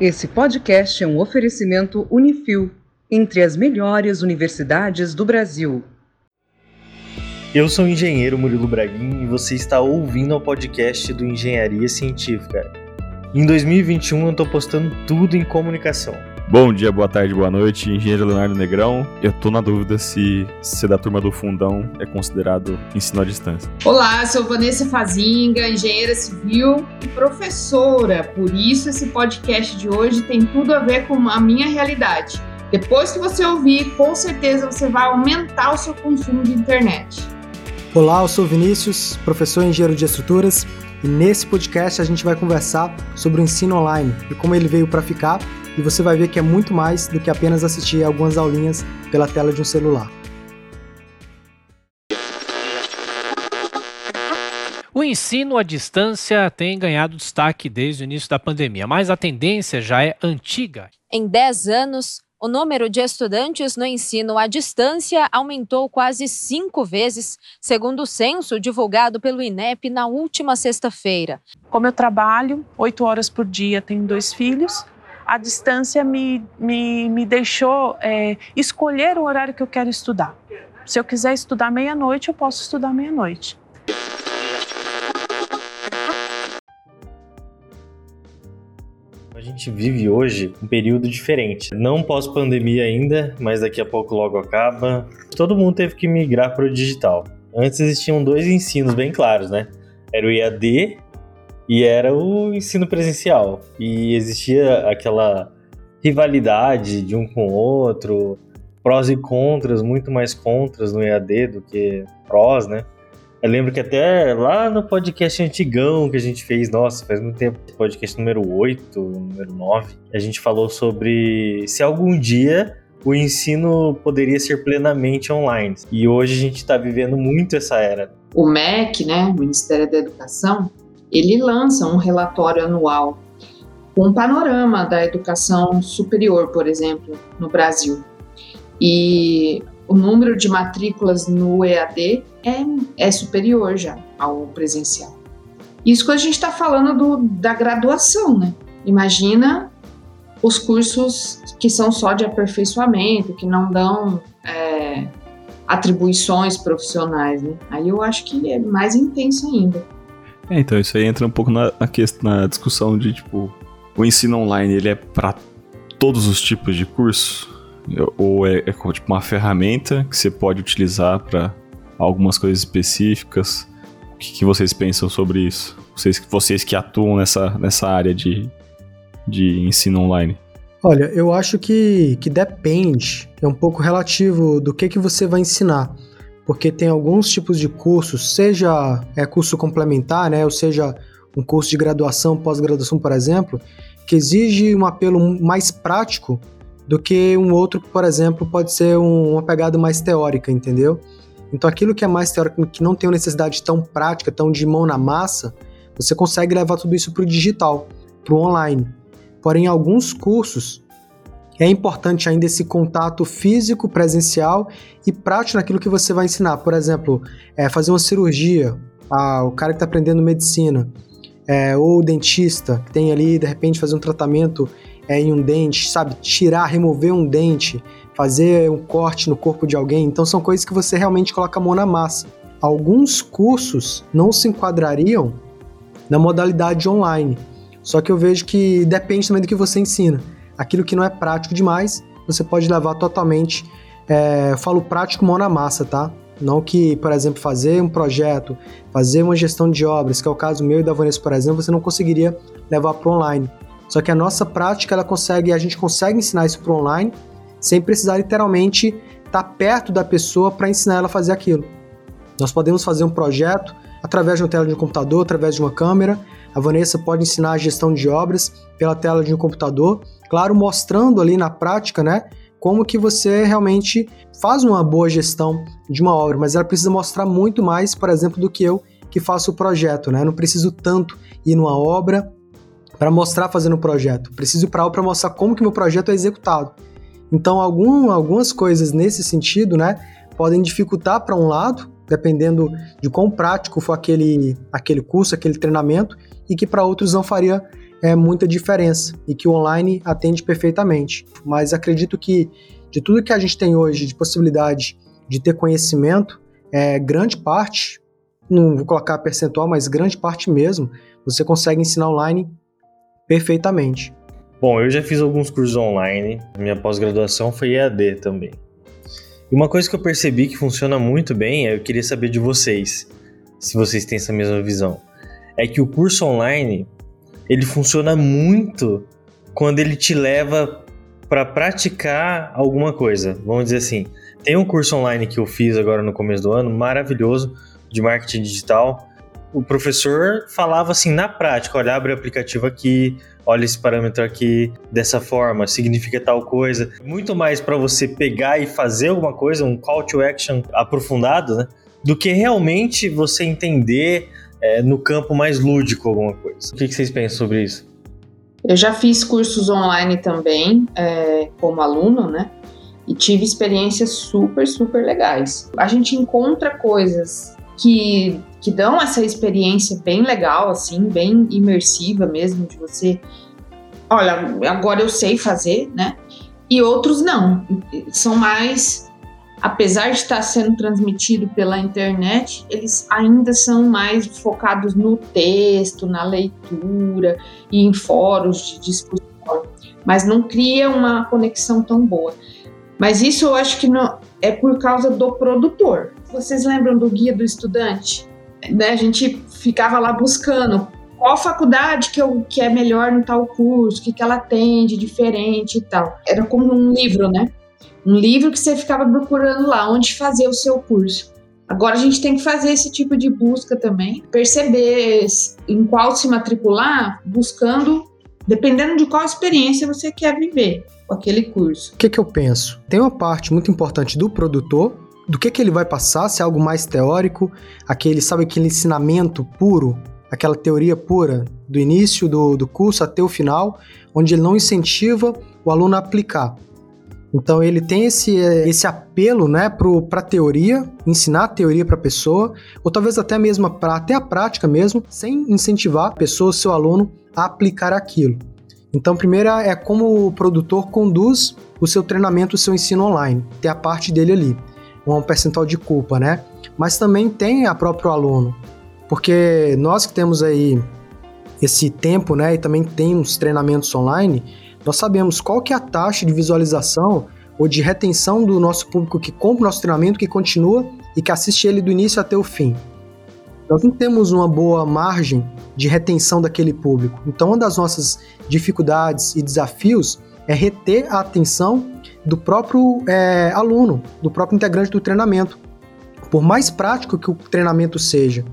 Esse podcast é um oferecimento Unifil, entre as melhores universidades do Brasil. Eu sou o engenheiro Murilo Braguin e você está ouvindo o podcast do Engenharia Científica. Em 2021 eu estou postando tudo em comunicação. Bom dia, boa tarde, boa noite, engenheiro Leonardo Negrão. Eu tô na dúvida se ser da turma do fundão é considerado ensino à distância. Olá, sou Vanessa Fazinga, engenheira civil e professora. Por isso esse podcast de hoje tem tudo a ver com a minha realidade. Depois que você ouvir, com certeza você vai aumentar o seu consumo de internet. Olá, eu sou Vinícius, professor e engenheiro de estruturas, e nesse podcast a gente vai conversar sobre o ensino online e como ele veio para ficar e você vai ver que é muito mais do que apenas assistir algumas aulinhas pela tela de um celular. O ensino à distância tem ganhado destaque desde o início da pandemia, mas a tendência já é antiga. Em 10 anos, o número de estudantes no ensino à distância aumentou quase cinco vezes, segundo o censo divulgado pelo INEP na última sexta-feira. Como eu trabalho oito horas por dia, tenho dois filhos, a distância me, me, me deixou é, escolher o horário que eu quero estudar. Se eu quiser estudar meia-noite, eu posso estudar meia-noite. Gente vive hoje um período diferente. Não pós-pandemia ainda, mas daqui a pouco logo acaba. Todo mundo teve que migrar para o digital. Antes existiam dois ensinos bem claros, né? Era o EAD e era o ensino presencial. E existia aquela rivalidade de um com o outro, prós e contras, muito mais contras no EAD do que prós, né? Eu lembro que até lá no podcast antigão que a gente fez, nossa, faz muito tempo, podcast número 8, número 9, a gente falou sobre se algum dia o ensino poderia ser plenamente online. E hoje a gente está vivendo muito essa era. O MEC, né, o Ministério da Educação, ele lança um relatório anual com um panorama da educação superior, por exemplo, no Brasil. E o número de matrículas no EAD é, é superior já ao presencial. Isso que a gente está falando do, da graduação, né? Imagina os cursos que são só de aperfeiçoamento, que não dão é, atribuições profissionais, né? Aí eu acho que é mais intenso ainda. É, então isso aí entra um pouco na, na, na discussão de tipo o ensino online ele é para todos os tipos de curso ou é, é tipo uma ferramenta que você pode utilizar para algumas coisas específicas? O que, que, vocês pensam sobre isso? Vocês, vocês que atuam nessa, nessa área de, de ensino online? Olha, eu acho que, que depende, é um pouco relativo do que, que você vai ensinar porque tem alguns tipos de cursos, seja é curso complementar, né, ou seja, um curso de graduação, pós-graduação, por exemplo, que exige um apelo mais prático do que um outro por exemplo, pode ser um, uma pegada mais teórica, entendeu? Então, aquilo que é mais teórico, que não tem uma necessidade tão prática, tão de mão na massa, você consegue levar tudo isso para o digital, para o online. Porém, alguns cursos é importante ainda esse contato físico, presencial e prático naquilo que você vai ensinar. Por exemplo, é, fazer uma cirurgia, ah, o cara que está aprendendo medicina, é, ou o dentista, que tem ali, de repente, fazer um tratamento é, em um dente, sabe? Tirar, remover um dente, fazer um corte no corpo de alguém. Então, são coisas que você realmente coloca a mão na massa. Alguns cursos não se enquadrariam na modalidade online. Só que eu vejo que depende também do que você ensina aquilo que não é prático demais, você pode levar totalmente. É, eu falo prático mão na massa, tá? Não que, por exemplo, fazer um projeto, fazer uma gestão de obras, que é o caso meu e da Vanessa, por exemplo, você não conseguiria levar para online. Só que a nossa prática, ela consegue, a gente consegue ensinar isso para online sem precisar literalmente estar tá perto da pessoa para ensinar ela a fazer aquilo. Nós podemos fazer um projeto através de uma tela de um computador, através de uma câmera. A Vanessa pode ensinar a gestão de obras pela tela de um computador claro, mostrando ali na prática, né, como que você realmente faz uma boa gestão de uma obra, mas ela precisa mostrar muito mais, por exemplo, do que eu que faço o projeto, né? Não preciso tanto ir numa obra para mostrar fazendo o projeto. Preciso ir para para mostrar como que meu projeto é executado. Então, algum, algumas coisas nesse sentido, né, podem dificultar para um lado, dependendo de quão prático for aquele, aquele curso, aquele treinamento, e que para outros não faria é muita diferença e que o online atende perfeitamente. Mas acredito que de tudo que a gente tem hoje de possibilidade de ter conhecimento, é grande parte, não vou colocar percentual, mas grande parte mesmo, você consegue ensinar online perfeitamente. Bom, eu já fiz alguns cursos online, minha pós-graduação foi EAD também. E uma coisa que eu percebi que funciona muito bem, eu queria saber de vocês, se vocês têm essa mesma visão, é que o curso online, ele funciona muito quando ele te leva para praticar alguma coisa. Vamos dizer assim, tem um curso online que eu fiz agora no começo do ano, maravilhoso, de marketing digital. O professor falava assim na prática: olha, abre o aplicativo aqui, olha esse parâmetro aqui dessa forma, significa tal coisa. Muito mais para você pegar e fazer alguma coisa, um call to action aprofundado, né? Do que realmente você entender é, no campo mais lúdico alguma coisa. O que, que vocês pensam sobre isso? Eu já fiz cursos online também, é, como aluno, né? E tive experiências super, super legais. A gente encontra coisas que, que dão essa experiência bem legal, assim, bem imersiva mesmo, de você. Olha, agora eu sei fazer, né? E outros não. São mais. Apesar de estar sendo transmitido pela internet, eles ainda são mais focados no texto, na leitura e em fóruns de discussão, mas não cria uma conexão tão boa. Mas isso eu acho que não, é por causa do produtor. Vocês lembram do guia do estudante? Né, a gente ficava lá buscando qual faculdade que, eu, que é melhor no tal curso, o que, que ela tem de diferente e tal. Era como um livro, né? Um livro que você ficava procurando lá, onde fazer o seu curso. Agora a gente tem que fazer esse tipo de busca também, perceber em qual se matricular, buscando, dependendo de qual experiência você quer viver com aquele curso. O que, que eu penso? Tem uma parte muito importante do produtor, do que, que ele vai passar, se é algo mais teórico, aquele, sabe, aquele ensinamento puro, aquela teoria pura, do início do, do curso até o final, onde ele não incentiva o aluno a aplicar. Então ele tem esse, esse apelo né, para a teoria, ensinar a teoria para a pessoa, ou talvez até mesmo para até a prática mesmo, sem incentivar a pessoa, seu aluno, a aplicar aquilo. Então, primeiro é como o produtor conduz o seu treinamento, o seu ensino online. Tem a parte dele ali, um percentual de culpa, né? Mas também tem a próprio aluno, porque nós que temos aí esse tempo, né, e também temos treinamentos online, nós sabemos qual que é a taxa de visualização ou de retenção do nosso público que compra o nosso treinamento, que continua e que assiste ele do início até o fim nós não temos uma boa margem de retenção daquele público. Então, uma das nossas dificuldades e desafios é reter a atenção do próprio é, aluno, do próprio integrante do treinamento. Por mais prático que o treinamento seja,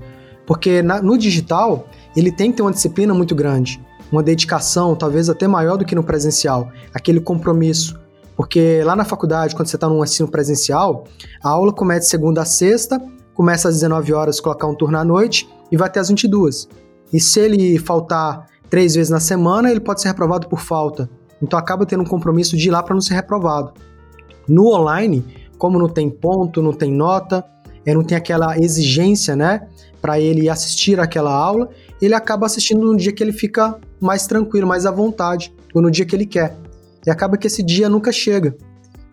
porque na, no digital ele tem que ter uma disciplina muito grande, uma dedicação talvez até maior do que no presencial, aquele compromisso. Porque lá na faculdade, quando você está num ensino presencial, a aula começa de segunda a sexta começa às 19 horas, colocar um turno à noite e vai até às 22. E se ele faltar três vezes na semana, ele pode ser reprovado por falta. Então acaba tendo um compromisso de ir lá para não ser reprovado. No online, como não tem ponto, não tem nota, é, não tem aquela exigência, né, para ele assistir aquela aula, ele acaba assistindo no dia que ele fica mais tranquilo, mais à vontade, ou no dia que ele quer. E acaba que esse dia nunca chega.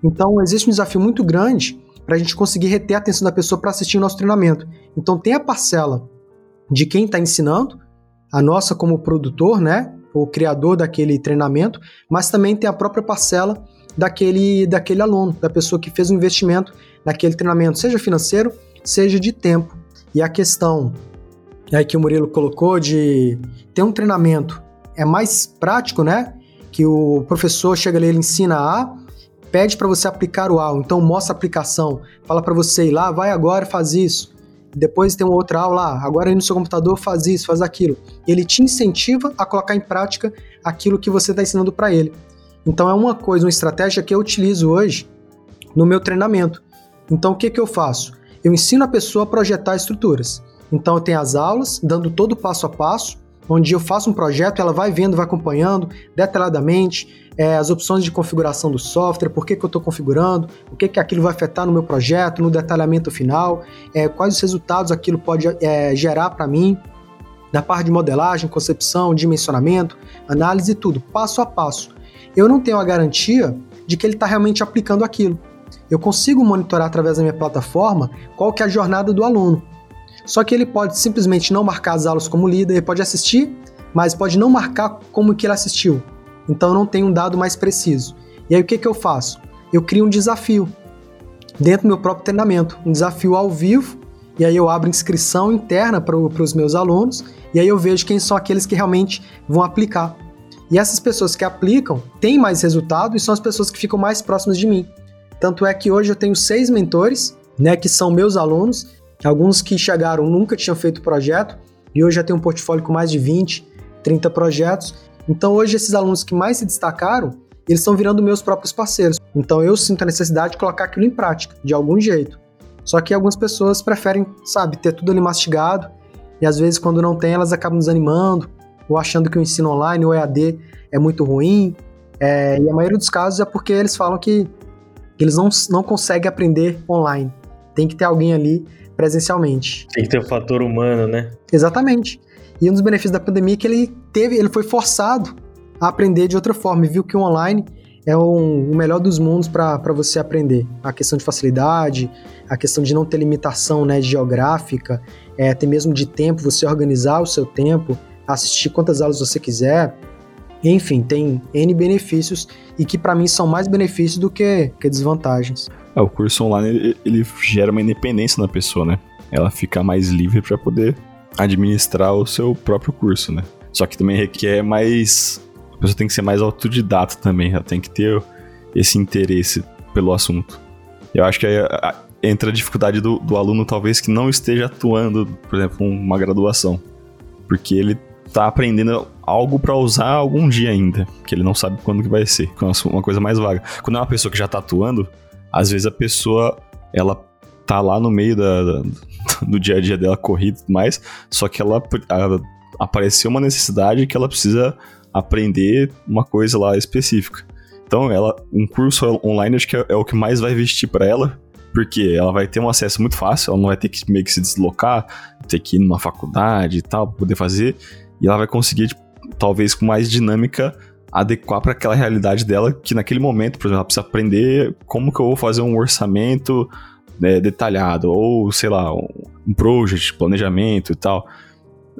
Então existe um desafio muito grande para a gente conseguir reter a atenção da pessoa para assistir o nosso treinamento. Então tem a parcela de quem está ensinando, a nossa como produtor, né, o criador daquele treinamento, mas também tem a própria parcela daquele, daquele aluno, da pessoa que fez o um investimento naquele treinamento, seja financeiro, seja de tempo. E a questão aí que o Murilo colocou de ter um treinamento é mais prático, né? Que o professor chega ali, ele ensina A, pede para você aplicar o AU, então mostra a aplicação, fala para você ir lá, vai agora, faz isso. Depois tem uma outra aula lá, agora aí no seu computador faz isso, faz aquilo. Ele te incentiva a colocar em prática aquilo que você está ensinando para ele. Então é uma coisa, uma estratégia que eu utilizo hoje no meu treinamento. Então o que, que eu faço? Eu ensino a pessoa a projetar estruturas. Então eu tenho as aulas, dando todo o passo a passo, onde eu faço um projeto, ela vai vendo, vai acompanhando detalhadamente é, as opções de configuração do software, por que, que eu estou configurando, o que, que aquilo vai afetar no meu projeto, no detalhamento final, é, quais os resultados aquilo pode é, gerar para mim. da parte de modelagem, concepção, dimensionamento, análise tudo, passo a passo. Eu não tenho a garantia de que ele está realmente aplicando aquilo. Eu consigo monitorar através da minha plataforma qual que é a jornada do aluno. Só que ele pode simplesmente não marcar as aulas como líder, ele pode assistir, mas pode não marcar como que ele assistiu. Então não tenho um dado mais preciso. E aí o que, que eu faço? Eu crio um desafio dentro do meu próprio treinamento, um desafio ao vivo, e aí eu abro inscrição interna para os meus alunos, e aí eu vejo quem são aqueles que realmente vão aplicar. E essas pessoas que aplicam têm mais resultado e são as pessoas que ficam mais próximas de mim. Tanto é que hoje eu tenho seis mentores, né, que são meus alunos, alguns que chegaram nunca tinham feito projeto, e hoje já tem um portfólio com mais de 20, 30 projetos. Então hoje esses alunos que mais se destacaram, eles estão virando meus próprios parceiros. Então eu sinto a necessidade de colocar aquilo em prática, de algum jeito. Só que algumas pessoas preferem, sabe, ter tudo ali mastigado, e às vezes quando não tem, elas acabam desanimando, ou achando que o ensino online, o EAD, é muito ruim. É, e a maioria dos casos é porque eles falam que eles não, não conseguem aprender online. Tem que ter alguém ali presencialmente. Tem que ter o fator humano, né? Exatamente. E um dos benefícios da pandemia é que ele teve, ele foi forçado a aprender de outra forma e viu que o online é um, o melhor dos mundos para você aprender. A questão de facilidade, a questão de não ter limitação né, geográfica, é, até mesmo de tempo, você organizar o seu tempo, assistir quantas aulas você quiser. Enfim, tem N benefícios e que para mim são mais benefícios do que, que desvantagens. É, o curso online ele, ele gera uma independência na pessoa, né? Ela fica mais livre para poder administrar o seu próprio curso, né? Só que também requer mais. A pessoa tem que ser mais autodidata também, ela tem que ter esse interesse pelo assunto. Eu acho que aí entra a dificuldade do, do aluno, talvez, que não esteja atuando, por exemplo, uma graduação. Porque ele tá aprendendo algo para usar algum dia ainda, que ele não sabe quando que vai ser, é uma coisa mais vaga. Quando é uma pessoa que já tá atuando, às vezes a pessoa, ela tá lá no meio da, da do dia a dia dela, corrida tudo mais, só que ela, ela apareceu uma necessidade que ela precisa aprender uma coisa lá específica. Então, ela, um curso online acho que é, é o que mais vai vestir para ela, porque ela vai ter um acesso muito fácil, ela não vai ter que meio que se deslocar, ter que ir numa faculdade e tal, poder fazer, e ela vai conseguir, tipo, talvez com mais dinâmica, adequar para aquela realidade dela, que naquele momento, por exemplo, ela precisa aprender como que eu vou fazer um orçamento né, detalhado, ou sei lá, um, project, planejamento e tal.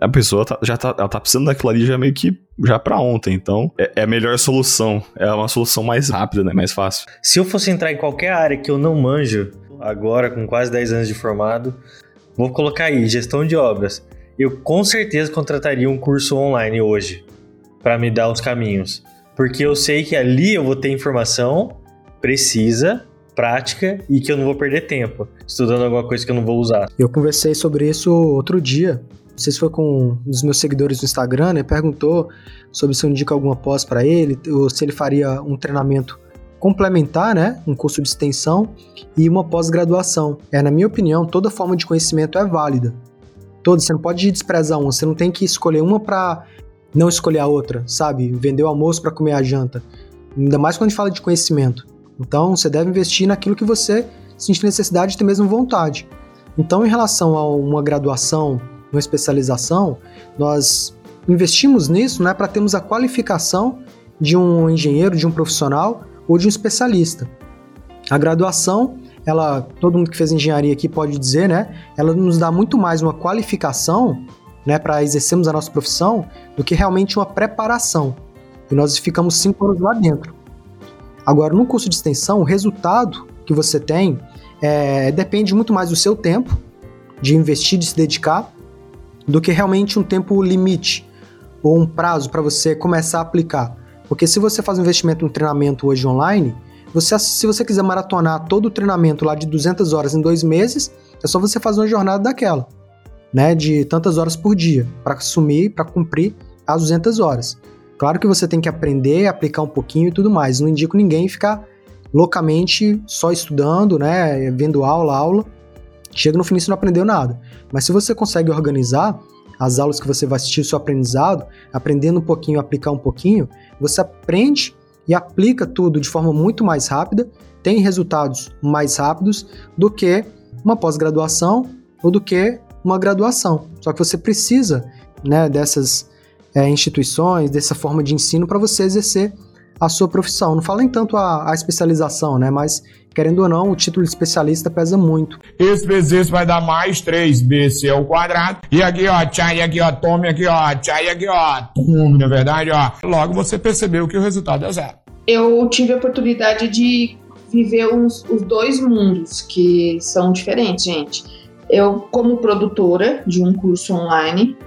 A pessoa tá, já tá, ela tá precisando daquilo ali já meio que já para ontem, então é, é, a melhor solução, é uma solução mais rápida, né, mais fácil. Se eu fosse entrar em qualquer área que eu não manjo, agora com quase 10 anos de formado, vou colocar aí gestão de obras. Eu com certeza contrataria um curso online hoje para me dar os caminhos, porque eu sei que ali eu vou ter informação precisa prática e que eu não vou perder tempo estudando alguma coisa que eu não vou usar. Eu conversei sobre isso outro dia. Não sei se foi com um dos meus seguidores no Instagram, né? Perguntou sobre se eu indico alguma pós para ele, ou se ele faria um treinamento complementar, né? Um curso de extensão e uma pós-graduação. É, na minha opinião, toda forma de conhecimento é válida. Toda, você não pode desprezar uma, você não tem que escolher uma para não escolher a outra, sabe? Vender o almoço para comer a janta. Ainda mais quando a gente fala de conhecimento. Então, você deve investir naquilo que você sente necessidade e tem mesmo vontade. Então, em relação a uma graduação, uma especialização, nós investimos nisso né, para termos a qualificação de um engenheiro, de um profissional ou de um especialista. A graduação, ela, todo mundo que fez engenharia aqui pode dizer, né, ela nos dá muito mais uma qualificação né, para exercermos a nossa profissão do que realmente uma preparação. E nós ficamos cinco anos lá dentro. Agora, no curso de extensão, o resultado que você tem é, depende muito mais do seu tempo, de investir, de se dedicar, do que realmente um tempo limite ou um prazo para você começar a aplicar. Porque se você faz um investimento no treinamento hoje online, você, se você quiser maratonar todo o treinamento lá de 200 horas em dois meses, é só você fazer uma jornada daquela, né, de tantas horas por dia, para assumir, para cumprir as 200 horas. Claro que você tem que aprender, aplicar um pouquinho e tudo mais. Não indico ninguém ficar loucamente só estudando, né, vendo aula, aula. Chega no fim e não aprendeu nada. Mas se você consegue organizar as aulas que você vai assistir, o seu aprendizado, aprendendo um pouquinho, aplicar um pouquinho, você aprende e aplica tudo de forma muito mais rápida, tem resultados mais rápidos do que uma pós-graduação ou do que uma graduação. Só que você precisa né, dessas é, instituições, dessa forma de ensino para você exercer a sua profissão. Não falo nem tanto a, a, especialização, né? Mas, querendo ou não, o título de especialista pesa muito. Esse vezes esse vai dar mais 3bc ao quadrado. E aqui, ó, tchai, aqui, ó, tome aqui, ó, tchai, aqui, ó, tome, na verdade, ó. Logo você percebeu que o resultado é zero. Eu tive a oportunidade de viver uns, os dois mundos que são diferentes, gente. Eu, como produtora de um curso online,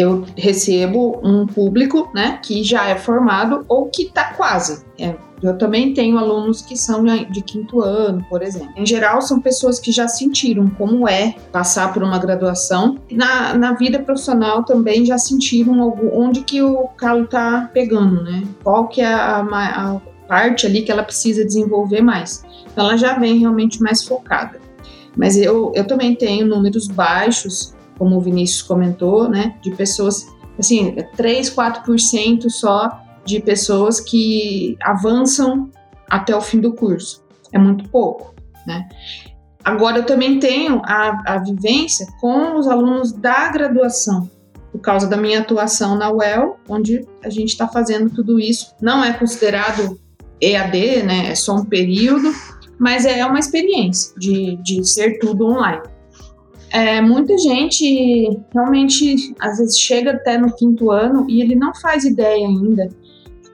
eu recebo um público, né, que já é formado ou que está quase. É, eu também tenho alunos que são de quinto ano, por exemplo. Em geral, são pessoas que já sentiram como é passar por uma graduação. Na, na vida profissional também já sentiram algum, onde que o calo está pegando, né? Qual que é a, a, a parte ali que ela precisa desenvolver mais. Então, ela já vem realmente mais focada. Mas eu, eu também tenho números baixos como o Vinícius comentou, né, de pessoas, assim, 3, 4% só de pessoas que avançam até o fim do curso. É muito pouco, né? Agora, eu também tenho a, a vivência com os alunos da graduação, por causa da minha atuação na UEL, onde a gente está fazendo tudo isso. Não é considerado EAD, né? É só um período, mas é uma experiência de, de ser tudo online. É, muita gente realmente, às vezes, chega até no quinto ano e ele não faz ideia ainda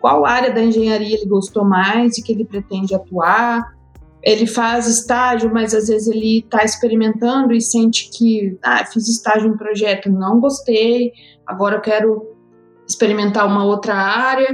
qual área da engenharia ele gostou mais e que ele pretende atuar. Ele faz estágio, mas às vezes ele está experimentando e sente que, ah, fiz estágio em projeto, não gostei, agora eu quero experimentar uma outra área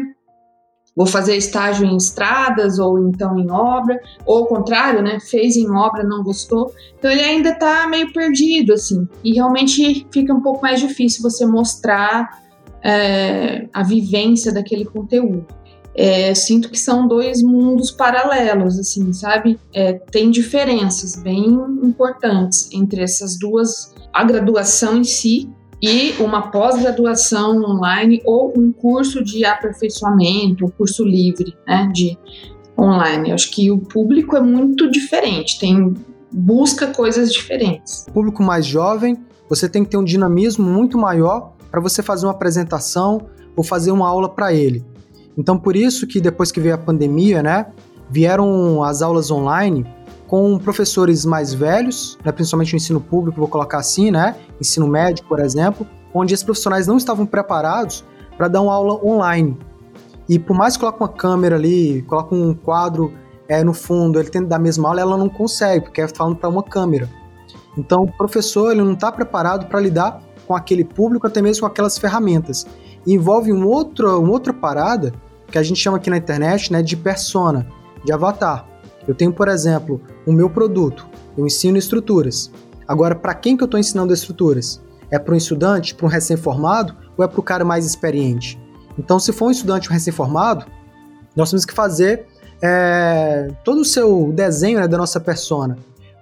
vou fazer estágio em estradas ou então em obra, ou ao contrário, né, fez em obra, não gostou. Então ele ainda está meio perdido, assim, e realmente fica um pouco mais difícil você mostrar é, a vivência daquele conteúdo. É, sinto que são dois mundos paralelos, assim, sabe? É, tem diferenças bem importantes entre essas duas, a graduação em si e uma pós-graduação online ou um curso de aperfeiçoamento, um curso livre, né, de online. Eu acho que o público é muito diferente, tem busca coisas diferentes. Público mais jovem, você tem que ter um dinamismo muito maior para você fazer uma apresentação ou fazer uma aula para ele. Então, por isso que depois que veio a pandemia, né, vieram as aulas online com professores mais velhos, né, principalmente no ensino público, vou colocar assim, né, ensino médio, por exemplo, onde esses profissionais não estavam preparados para dar uma aula online. E por mais que coloque uma câmera ali, coloque um quadro é, no fundo, ele tenta dar a mesma aula, ela não consegue, porque é falando para uma câmera. Então, o professor ele não está preparado para lidar com aquele público, até mesmo com aquelas ferramentas. E envolve um outro, uma outra parada que a gente chama aqui na internet né, de persona, de avatar. Eu tenho, por exemplo, o meu produto, eu ensino estruturas. Agora, para quem que eu estou ensinando estruturas? É para um estudante, para um recém-formado ou é para o cara mais experiente? Então, se for um estudante um recém-formado, nós temos que fazer é, todo o seu desenho né, da nossa persona.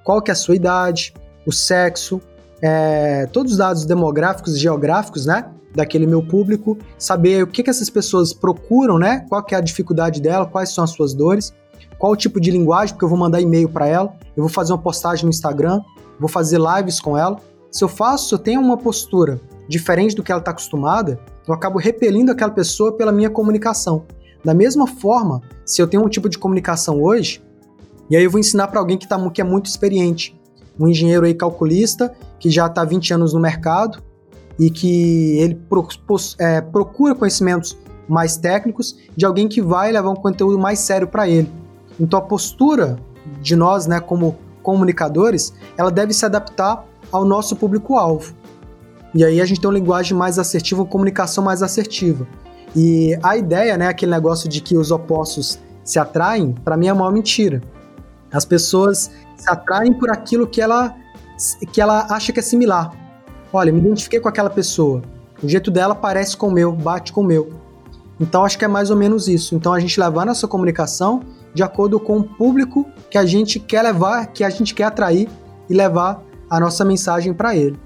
Qual que é a sua idade, o sexo, é, todos os dados demográficos e geográficos, né? Daquele meu público, saber o que, que essas pessoas procuram, né? Qual que é a dificuldade dela, quais são as suas dores qual o tipo de linguagem, porque eu vou mandar e-mail para ela, eu vou fazer uma postagem no Instagram, vou fazer lives com ela. Se eu faço, se eu tenho uma postura diferente do que ela está acostumada, eu acabo repelindo aquela pessoa pela minha comunicação. Da mesma forma, se eu tenho um tipo de comunicação hoje, e aí eu vou ensinar para alguém que, tá, que é muito experiente, um engenheiro aí calculista, que já está 20 anos no mercado e que ele pro, é, procura conhecimentos mais técnicos de alguém que vai levar um conteúdo mais sério para ele. Então a postura de nós, né, como comunicadores, ela deve se adaptar ao nosso público-alvo. E aí a gente tem uma linguagem mais assertiva, uma comunicação mais assertiva. E a ideia, né, aquele negócio de que os opostos se atraem, para mim é uma mentira. As pessoas se atraem por aquilo que ela que ela acha que é similar. Olha, me identifiquei com aquela pessoa. O jeito dela parece com o meu, bate com o meu. Então acho que é mais ou menos isso. Então a gente levar nossa comunicação de acordo com o público que a gente quer levar, que a gente quer atrair e levar a nossa mensagem para ele.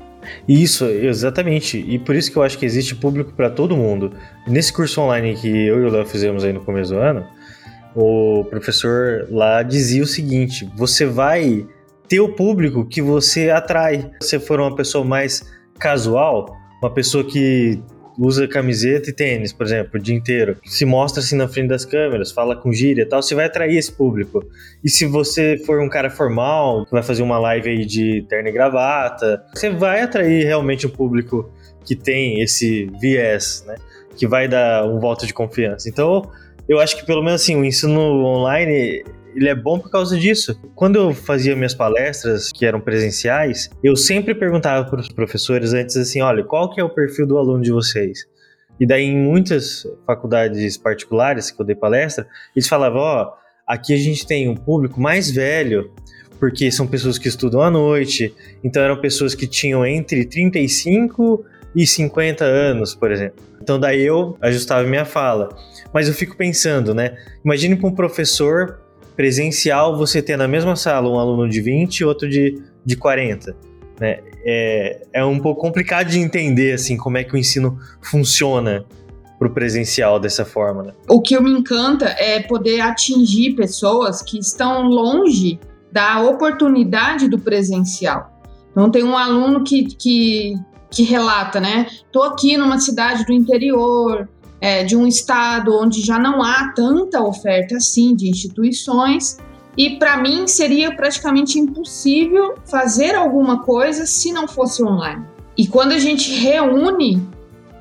Isso, exatamente. E por isso que eu acho que existe público para todo mundo. Nesse curso online que eu e o Léo fizemos aí no começo do ano, o professor lá dizia o seguinte: você vai ter o público que você atrai. Se for uma pessoa mais casual, uma pessoa que usa camiseta e tênis, por exemplo, o dia inteiro, se mostra assim na frente das câmeras, fala com gíria e tal, você vai atrair esse público. E se você for um cara formal, que vai fazer uma live aí de terno e gravata, você vai atrair realmente um público que tem esse viés, né? Que vai dar um voto de confiança. Então, eu acho que pelo menos assim, o ensino online ele é bom por causa disso. Quando eu fazia minhas palestras, que eram presenciais, eu sempre perguntava para os professores antes assim, olha, qual que é o perfil do aluno de vocês? E daí em muitas faculdades particulares que eu dei palestra, eles falavam, ó, oh, aqui a gente tem um público mais velho, porque são pessoas que estudam à noite, então eram pessoas que tinham entre 35 e 50 anos, por exemplo. Então daí eu ajustava minha fala. Mas eu fico pensando, né? Imagine para um professor presencial você ter na mesma sala um aluno de 20 e outro de, de 40. Né? É, é um pouco complicado de entender assim como é que o ensino funciona para o presencial dessa forma. Né? O que me encanta é poder atingir pessoas que estão longe da oportunidade do presencial. Então tem um aluno que, que, que relata, né? Estou aqui numa cidade do interior, é, de um estado onde já não há tanta oferta assim de instituições. E para mim seria praticamente impossível fazer alguma coisa se não fosse online. E quando a gente reúne,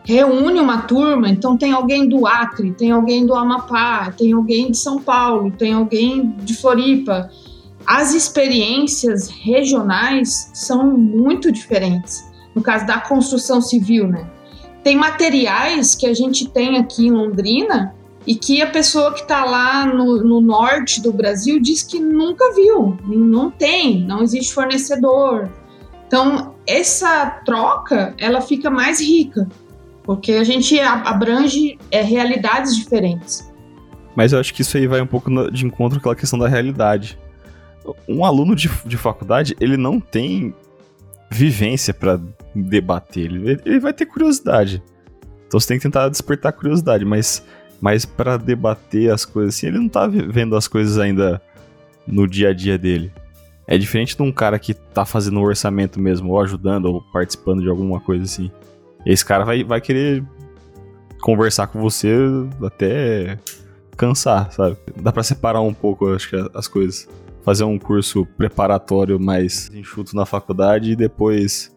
reúne uma turma, então tem alguém do Acre, tem alguém do Amapá, tem alguém de São Paulo, tem alguém de Floripa. As experiências regionais são muito diferentes. No caso da construção civil, né? Tem materiais que a gente tem aqui em Londrina e que a pessoa que está lá no, no, norte do Brasil diz que nunca viu, não tem, não existe fornecedor. Então essa troca ela fica mais rica porque a gente abrange é, realidades diferentes. Mas eu acho que isso aí vai um pouco de encontro com aquela questão da realidade. Um aluno de, de faculdade ele não tem vivência para debater, ele, ele vai ter curiosidade. Então você tem que tentar despertar curiosidade, mas, mas para debater as coisas assim, ele não tá vendo as coisas ainda no dia a dia dele. É diferente de um cara que tá fazendo um orçamento mesmo, ou ajudando, ou participando de alguma coisa assim. Esse cara vai, vai querer conversar com você até cansar, sabe? Dá para separar um pouco, acho que as coisas fazer um curso preparatório mais enxuto na faculdade e depois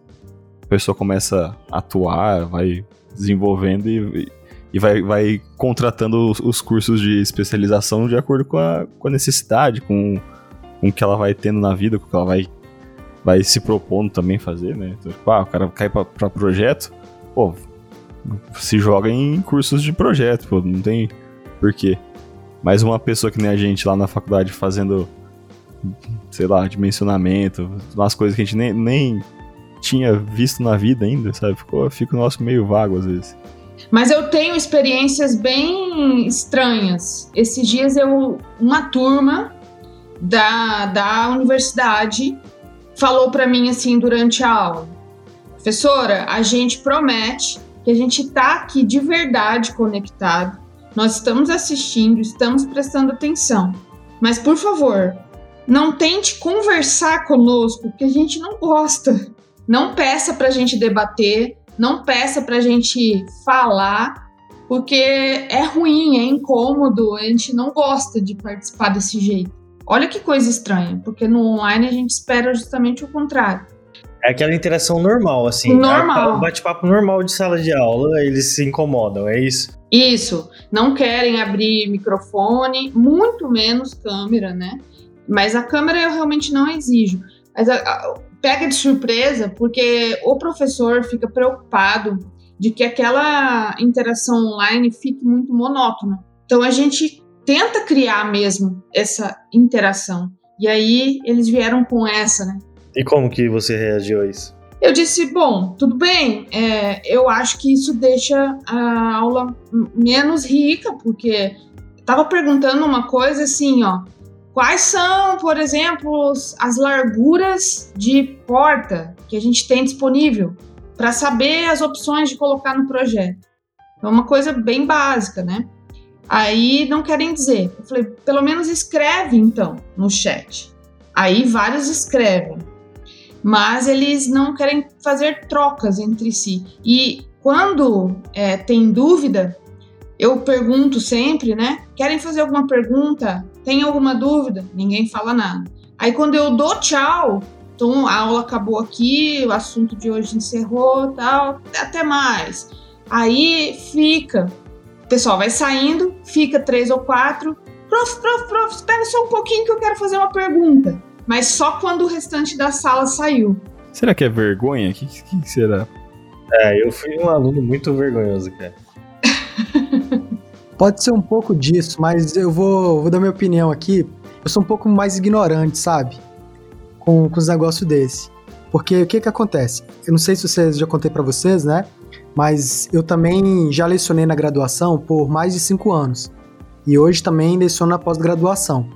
a pessoa começa a atuar, vai desenvolvendo e, e vai, vai contratando os, os, cursos de especialização de acordo com a, com a necessidade, com, com o que ela vai tendo na vida, com o que ela vai, vai se propondo também fazer, né? Então, tipo, ah, o cara cai pra projeto, pô, se joga em cursos de projeto, pô, não tem porquê. Mais uma pessoa que nem a gente lá na faculdade fazendo sei lá, dimensionamento, umas coisas que a gente nem, nem tinha visto na vida ainda, sabe? Ficou, fica o nosso meio vago às vezes. Mas eu tenho experiências bem estranhas. Esses dias eu, uma turma da, da universidade falou para mim assim durante a aula: professora, a gente promete que a gente está aqui de verdade conectado, nós estamos assistindo, estamos prestando atenção. Mas por favor, não tente conversar conosco, porque a gente não gosta. Não peça para a gente debater, não peça para a gente falar, porque é ruim, é incômodo, a gente não gosta de participar desse jeito. Olha que coisa estranha, porque no online a gente espera justamente o contrário. É aquela interação normal, assim. Normal. É bate-papo normal de sala de aula, eles se incomodam, é isso? Isso. Não querem abrir microfone, muito menos câmera, né? Mas a câmera eu realmente não exijo. Mas a, a, pega de surpresa porque o professor fica preocupado de que aquela interação online fique muito monótona. Então a gente tenta criar mesmo essa interação. E aí eles vieram com essa, né? E como que você reagiu a isso? Eu disse, bom, tudo bem, é, eu acho que isso deixa a aula menos rica, porque estava perguntando uma coisa assim, ó, Quais são, por exemplo, as larguras de porta que a gente tem disponível para saber as opções de colocar no projeto? É uma coisa bem básica, né? Aí não querem dizer. Eu falei, pelo menos escreve então no chat. Aí vários escrevem. mas eles não querem fazer trocas entre si. E quando é, tem dúvida, eu pergunto sempre, né? Querem fazer alguma pergunta? Tem alguma dúvida? Ninguém fala nada. Aí quando eu dou tchau, então a aula acabou aqui, o assunto de hoje encerrou, tal, até mais. Aí fica, o pessoal vai saindo, fica três ou quatro. Prof, prof, prof, espera só um pouquinho que eu quero fazer uma pergunta. Mas só quando o restante da sala saiu. Será que é vergonha? O que, que será? É, eu fui um aluno muito vergonhoso, cara. Pode ser um pouco disso, mas eu vou, vou dar minha opinião aqui. Eu sou um pouco mais ignorante, sabe? Com, com os negócios desse. Porque o que que acontece? Eu não sei se vocês já contei para vocês, né? Mas eu também já lecionei na graduação por mais de cinco anos. E hoje também leciono na pós-graduação.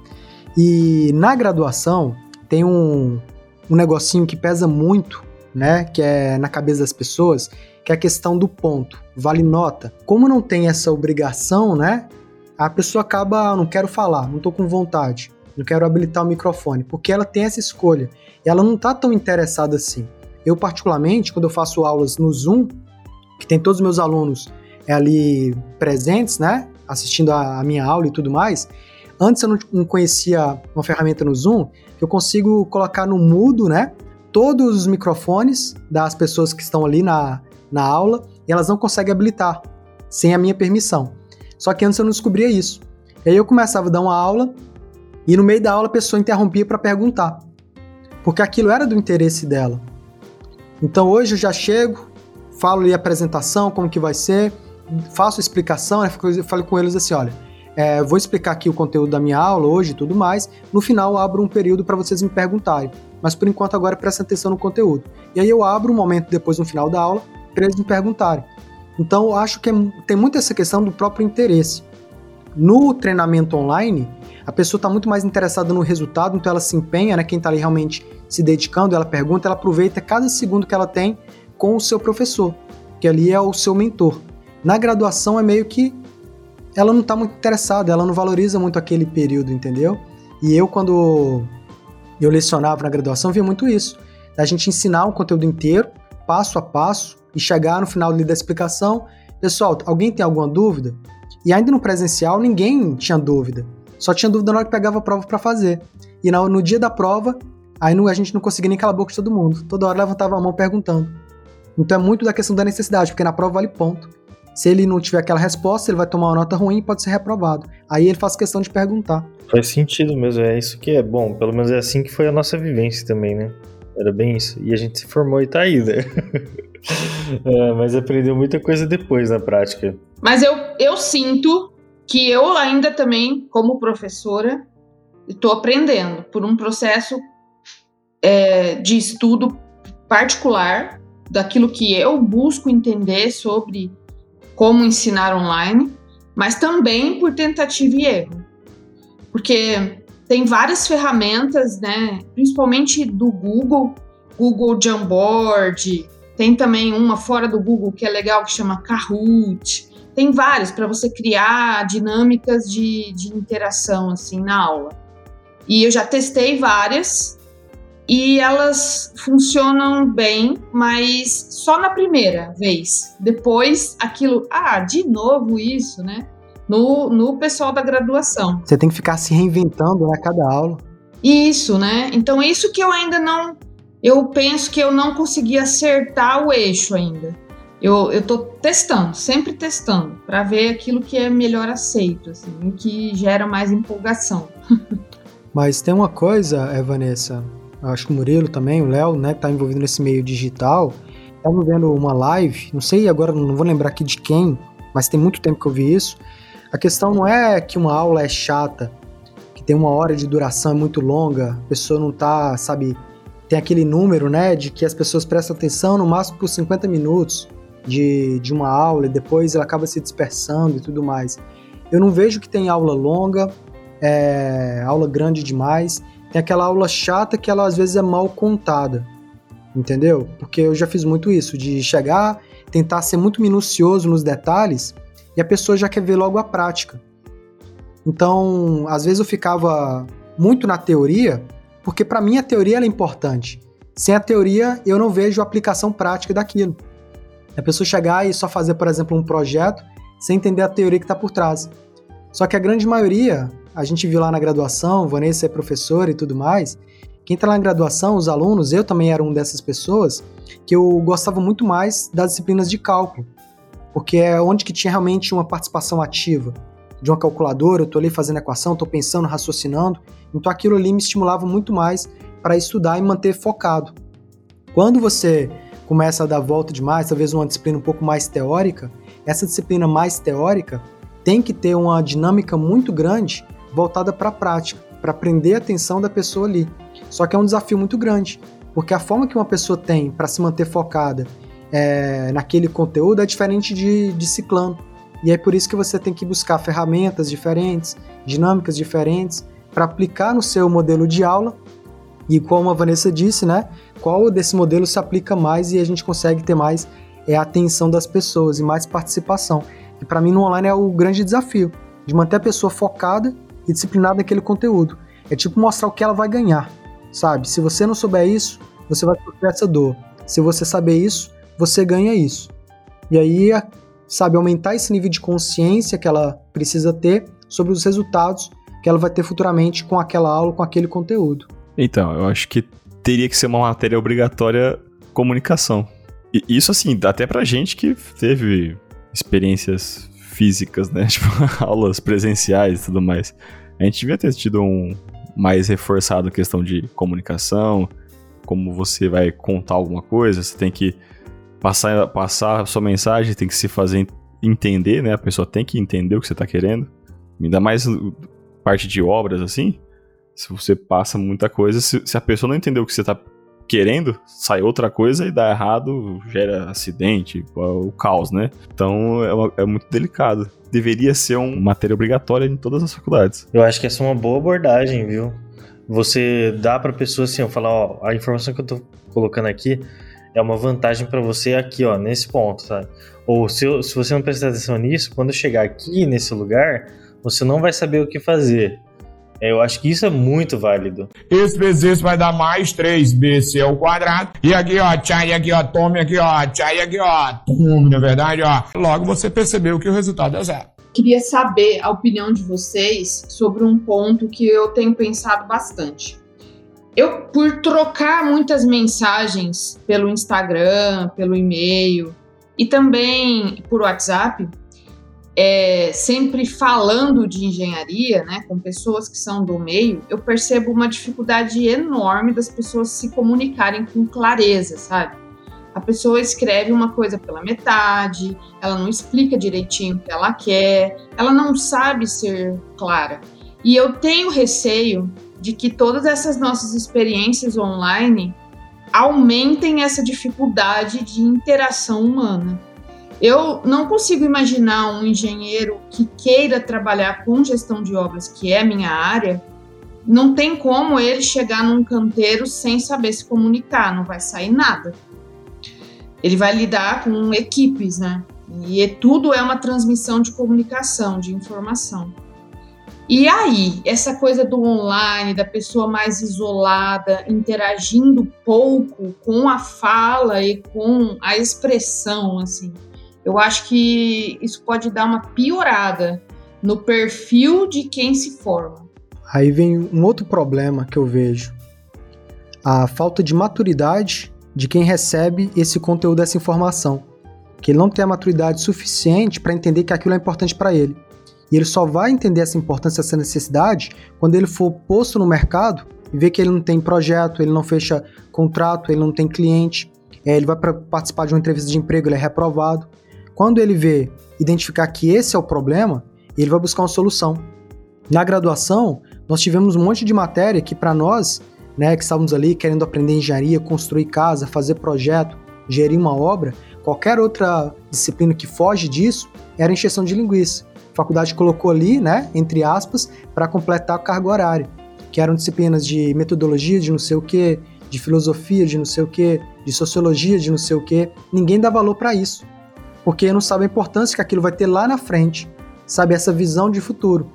E na graduação tem um, um negocinho que pesa muito, né? Que é na cabeça das pessoas, que é a questão do ponto. Vale nota. Como não tem essa obrigação, né? A pessoa acaba, ah, não quero falar, não tô com vontade, não quero habilitar o microfone, porque ela tem essa escolha. E ela não tá tão interessada assim. Eu, particularmente, quando eu faço aulas no Zoom, que tem todos os meus alunos é, ali presentes, né? Assistindo a, minha aula e tudo mais. Antes eu não, não conhecia uma ferramenta no Zoom que eu consigo colocar no mudo, né? Todos os microfones das pessoas que estão ali na, na aula e elas não conseguem habilitar sem a minha permissão. Só que antes eu não descobria isso. E aí eu começava a dar uma aula e no meio da aula a pessoa interrompia para perguntar, porque aquilo era do interesse dela. Então hoje eu já chego, falo ali a apresentação, como que vai ser, faço a explicação, né? eu falo com eles assim, olha, é, vou explicar aqui o conteúdo da minha aula hoje e tudo mais. No final, abro um período para vocês me perguntarem. Mas por enquanto, agora prestem atenção no conteúdo. E aí eu abro um momento depois no final da aula para eles me perguntarem. Então, eu acho que é, tem muito essa questão do próprio interesse. No treinamento online, a pessoa está muito mais interessada no resultado, então ela se empenha, né? Quem está ali realmente se dedicando, ela pergunta, ela aproveita cada segundo que ela tem com o seu professor, que ali é o seu mentor. Na graduação é meio que ela não está muito interessada, ela não valoriza muito aquele período, entendeu? E eu, quando eu lecionava na graduação, via muito isso. A gente ensinar um conteúdo inteiro, passo a passo, e chegar no final da explicação, pessoal, alguém tem alguma dúvida? E ainda no presencial, ninguém tinha dúvida. Só tinha dúvida na hora que pegava a prova para fazer. E no, no, dia da prova, aí não, a gente não conseguia nem calar a boca de todo mundo. Toda hora levantava a mão perguntando. Então é muito da questão da necessidade, porque na prova vale ponto. Se ele não tiver aquela resposta, ele vai tomar uma nota ruim e pode ser reprovado. Aí ele faz questão de perguntar. Faz sentido mesmo, é isso que é bom. Pelo menos é assim que foi a nossa vivência também, né? Era bem isso. E a gente se formou e tá aí, né? é, mas aprendeu muita coisa depois na prática. Mas eu, eu sinto que eu ainda também, como professora, estou aprendendo por um processo é, de estudo particular daquilo que eu busco entender sobre como ensinar online, mas também por tentativa e erro. Porque tem várias ferramentas, né, principalmente do Google, Google Jamboard, tem também uma fora do Google que é legal que chama Kahoot. Tem várias para você criar dinâmicas de, de interação assim na aula. E eu já testei várias e elas funcionam bem, mas só na primeira vez. Depois, aquilo, ah, de novo isso, né? No, no pessoal da graduação. Você tem que ficar se reinventando a né, cada aula. Isso, né? Então, isso que eu ainda não. Eu penso que eu não consegui acertar o eixo ainda. Eu, eu tô testando, sempre testando, para ver aquilo que é melhor aceito, assim, que gera mais empolgação. Mas tem uma coisa, é, Vanessa, acho que o Murilo também, o Léo, né, que tá envolvido nesse meio digital, tava vendo uma live, não sei agora, não vou lembrar aqui de quem, mas tem muito tempo que eu vi isso. A questão não é que uma aula é chata, que tem uma hora de duração é muito longa, a pessoa não tá, sabe, tem aquele número, né, de que as pessoas prestam atenção no máximo por 50 minutos de, de uma aula e depois ela acaba se dispersando e tudo mais. Eu não vejo que tem aula longa, é, aula grande demais. Tem aquela aula chata que ela às vezes é mal contada, entendeu? Porque eu já fiz muito isso, de chegar, tentar ser muito minucioso nos detalhes e a pessoa já quer ver logo a prática. Então, às vezes eu ficava muito na teoria, porque para mim a teoria é importante. sem a teoria eu não vejo a aplicação prática daquilo. A pessoa chegar e só fazer, por exemplo, um projeto sem entender a teoria que está por trás. Só que a grande maioria, a gente viu lá na graduação, Vanessa é professora e tudo mais, quem está lá na graduação, os alunos, eu também era um dessas pessoas, que eu gostava muito mais das disciplinas de cálculo, porque é onde que tinha realmente uma participação ativa de uma calculadora, eu estou ali fazendo equação, estou pensando, raciocinando, então aquilo ali me estimulava muito mais para estudar e manter focado. Quando você começa a dar volta demais, talvez uma disciplina um pouco mais teórica, essa disciplina mais teórica tem que ter uma dinâmica muito grande voltada para a prática, para prender a atenção da pessoa ali. Só que é um desafio muito grande, porque a forma que uma pessoa tem para se manter focada é, naquele conteúdo é diferente de, de ciclano. E é por isso que você tem que buscar ferramentas diferentes, dinâmicas diferentes, para aplicar no seu modelo de aula. E como a Vanessa disse, né, qual desse modelo se aplica mais e a gente consegue ter mais é, atenção das pessoas e mais participação. E para mim no online é o grande desafio de manter a pessoa focada e disciplinada naquele conteúdo. É tipo mostrar o que ela vai ganhar, sabe? Se você não souber isso, você vai sofrer essa dor. Se você saber isso, você ganha isso. E aí, sabe, aumentar esse nível de consciência que ela precisa ter sobre os resultados que ela vai ter futuramente com aquela aula, com aquele conteúdo. Então, eu acho que teria que ser uma matéria obrigatória comunicação. E isso, assim, até pra gente que teve experiências físicas, né? Tipo, aulas presenciais e tudo mais. A gente devia ter tido um mais reforçado questão de comunicação, como você vai contar alguma coisa, você tem que passar, passar a sua mensagem, tem que se fazer entender, né? A pessoa tem que entender o que você está querendo. Ainda mais parte de obras, assim. Se você passa muita coisa, se, se a pessoa não entender o que você está querendo, sai outra coisa e dá errado, gera acidente, o caos, né? Então é, uma, é muito delicado. Deveria ser uma matéria obrigatória em todas as faculdades. Eu acho que essa é uma boa abordagem, viu? Você dá pra pessoa assim, ó, falar, ó, a informação que eu tô colocando aqui é uma vantagem para você aqui, ó, nesse ponto, sabe? Ou se, eu, se você não prestar atenção nisso, quando chegar aqui nesse lugar, você não vai saber o que fazer. Eu acho que isso é muito válido. Esse vezes esse vai dar mais 3bc ao quadrado. E aqui, ó, tchai, aqui, ó, tome aqui, ó, tchai, aqui, ó, tome, na verdade, ó. Logo você percebeu que o resultado é zero. Queria saber a opinião de vocês sobre um ponto que eu tenho pensado bastante. Eu, por trocar muitas mensagens pelo Instagram, pelo e-mail e também por WhatsApp, é, sempre falando de engenharia, né, com pessoas que são do meio, eu percebo uma dificuldade enorme das pessoas se comunicarem com clareza, sabe? A pessoa escreve uma coisa pela metade, ela não explica direitinho o que ela quer, ela não sabe ser clara. E eu tenho receio de que todas essas nossas experiências online aumentem essa dificuldade de interação humana. Eu não consigo imaginar um engenheiro que queira trabalhar com gestão de obras, que é minha área, não tem como ele chegar num canteiro sem saber se comunicar, não vai sair nada. Ele vai lidar com equipes, né? E tudo é uma transmissão de comunicação, de informação. E aí, essa coisa do online, da pessoa mais isolada, interagindo pouco com a fala e com a expressão, assim eu acho que isso pode dar uma piorada no perfil de quem se forma. Aí vem um outro problema que eu vejo: a falta de maturidade de quem recebe esse conteúdo, essa informação. Que ele não tem a maturidade suficiente para entender que aquilo é importante para ele. E ele só vai entender essa importância, essa necessidade, quando ele for posto no mercado e ver que ele não tem projeto, ele não fecha contrato, ele não tem cliente, é, ele vai participar de uma entrevista de emprego, ele é reprovado. Quando ele vê, identificar que esse é o problema, ele vai buscar uma solução. Na graduação, nós tivemos um monte de matéria que para nós, né, que estávamos ali querendo aprender engenharia, construir casa, fazer projeto, gerir uma obra, qualquer outra disciplina que foge disso era encheção de linguiça. Faculdade colocou ali, né, entre aspas, para completar o cargo horário, que eram disciplinas de metodologia, de não sei o que, de filosofia, de não sei o que, de sociologia, de não sei o que. Ninguém dá valor para isso porque não sabe a importância que aquilo vai ter lá na frente, sabe essa visão de futuro.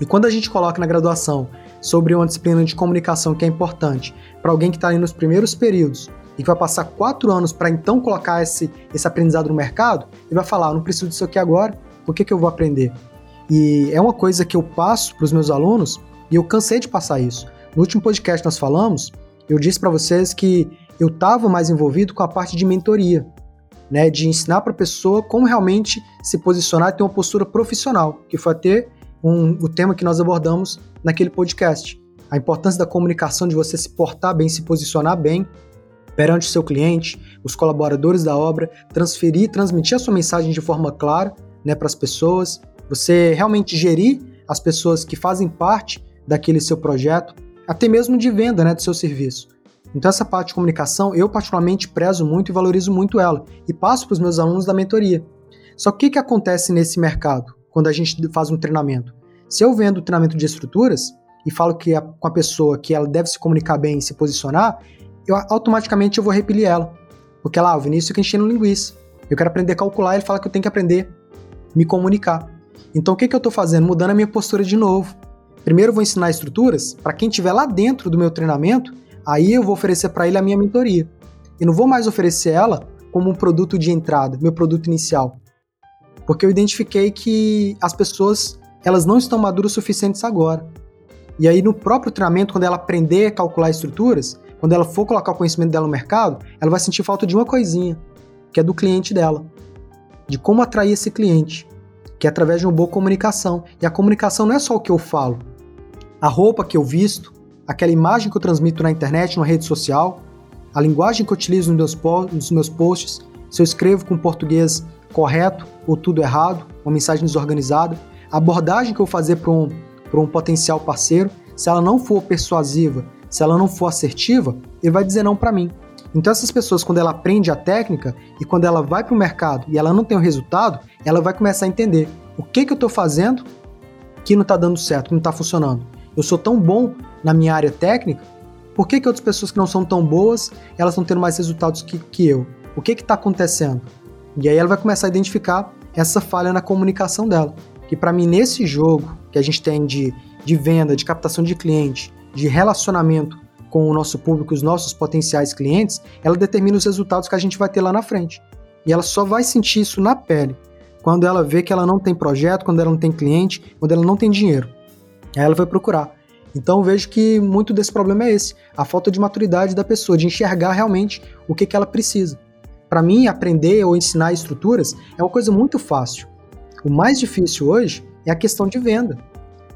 E quando a gente coloca na graduação sobre uma disciplina de comunicação que é importante para alguém que está ali nos primeiros períodos e que vai passar quatro anos para então colocar esse, esse aprendizado no mercado, ele vai falar: ah, não preciso disso aqui agora, por que, que eu vou aprender? E é uma coisa que eu passo para os meus alunos e eu cansei de passar isso. No último podcast nós falamos, eu disse para vocês que eu estava mais envolvido com a parte de mentoria, né, de ensinar para a pessoa como realmente se posicionar e ter uma postura profissional, que foi até um, o tema que nós abordamos naquele podcast. A importância da comunicação, de você se portar bem, se posicionar bem perante o seu cliente, os colaboradores da obra, transferir, transmitir a sua mensagem de forma clara né, para as pessoas, você realmente gerir as pessoas que fazem parte daquele seu projeto, até mesmo de venda né, do seu serviço. Então, essa parte de comunicação, eu particularmente prezo muito e valorizo muito ela, e passo para os meus alunos da mentoria. Só que o que, que acontece nesse mercado, quando a gente faz um treinamento? Se eu vendo treinamento de estruturas e falo que a, com a pessoa que ela deve se comunicar bem e se posicionar, eu automaticamente eu vou repelir ela. Porque lá, ah, o Vinícius fica enchendo linguiça. Eu quero aprender a calcular, ele fala que eu tenho que aprender me comunicar. Então o que, que eu estou fazendo? Mudando a minha postura de novo. Primeiro vou ensinar estruturas para quem estiver lá dentro do meu treinamento, aí eu vou oferecer para ele a minha mentoria. E não vou mais oferecer ela como um produto de entrada, meu produto inicial. Porque eu identifiquei que as pessoas, elas não estão maduras o suficientes agora. E aí no próprio treinamento, quando ela aprender a calcular estruturas, quando ela for colocar o conhecimento dela no mercado, ela vai sentir falta de uma coisinha, que é do cliente dela. De como atrair esse cliente, que é através de uma boa comunicação. E a comunicação não é só o que eu falo. A roupa que eu visto, aquela imagem que eu transmito na internet, na rede social, a linguagem que eu utilizo nos meus, nos meus posts, se eu escrevo com português correto ou tudo errado, uma mensagem desorganizada, a abordagem que eu fazer para um, um potencial parceiro, se ela não for persuasiva, se ela não for assertiva, ele vai dizer não para mim. Então essas pessoas, quando ela aprende a técnica e quando ela vai para o mercado e ela não tem o resultado, ela vai começar a entender o que, que eu estou fazendo que não está dando certo, que não está funcionando. Eu sou tão bom na minha área técnica, por que, que outras pessoas que não são tão boas, elas estão tendo mais resultados que, que eu? O que está acontecendo? E aí ela vai começar a identificar essa falha na comunicação dela. Que para mim, nesse jogo que a gente tem de, de venda, de captação de cliente, de relacionamento com o nosso público, os nossos potenciais clientes, ela determina os resultados que a gente vai ter lá na frente. E ela só vai sentir isso na pele quando ela vê que ela não tem projeto, quando ela não tem cliente, quando ela não tem dinheiro. Aí ela vai procurar. Então vejo que muito desse problema é esse, a falta de maturidade da pessoa, de enxergar realmente o que, que ela precisa. Para mim, aprender ou ensinar estruturas é uma coisa muito fácil. O mais difícil hoje é a questão de venda.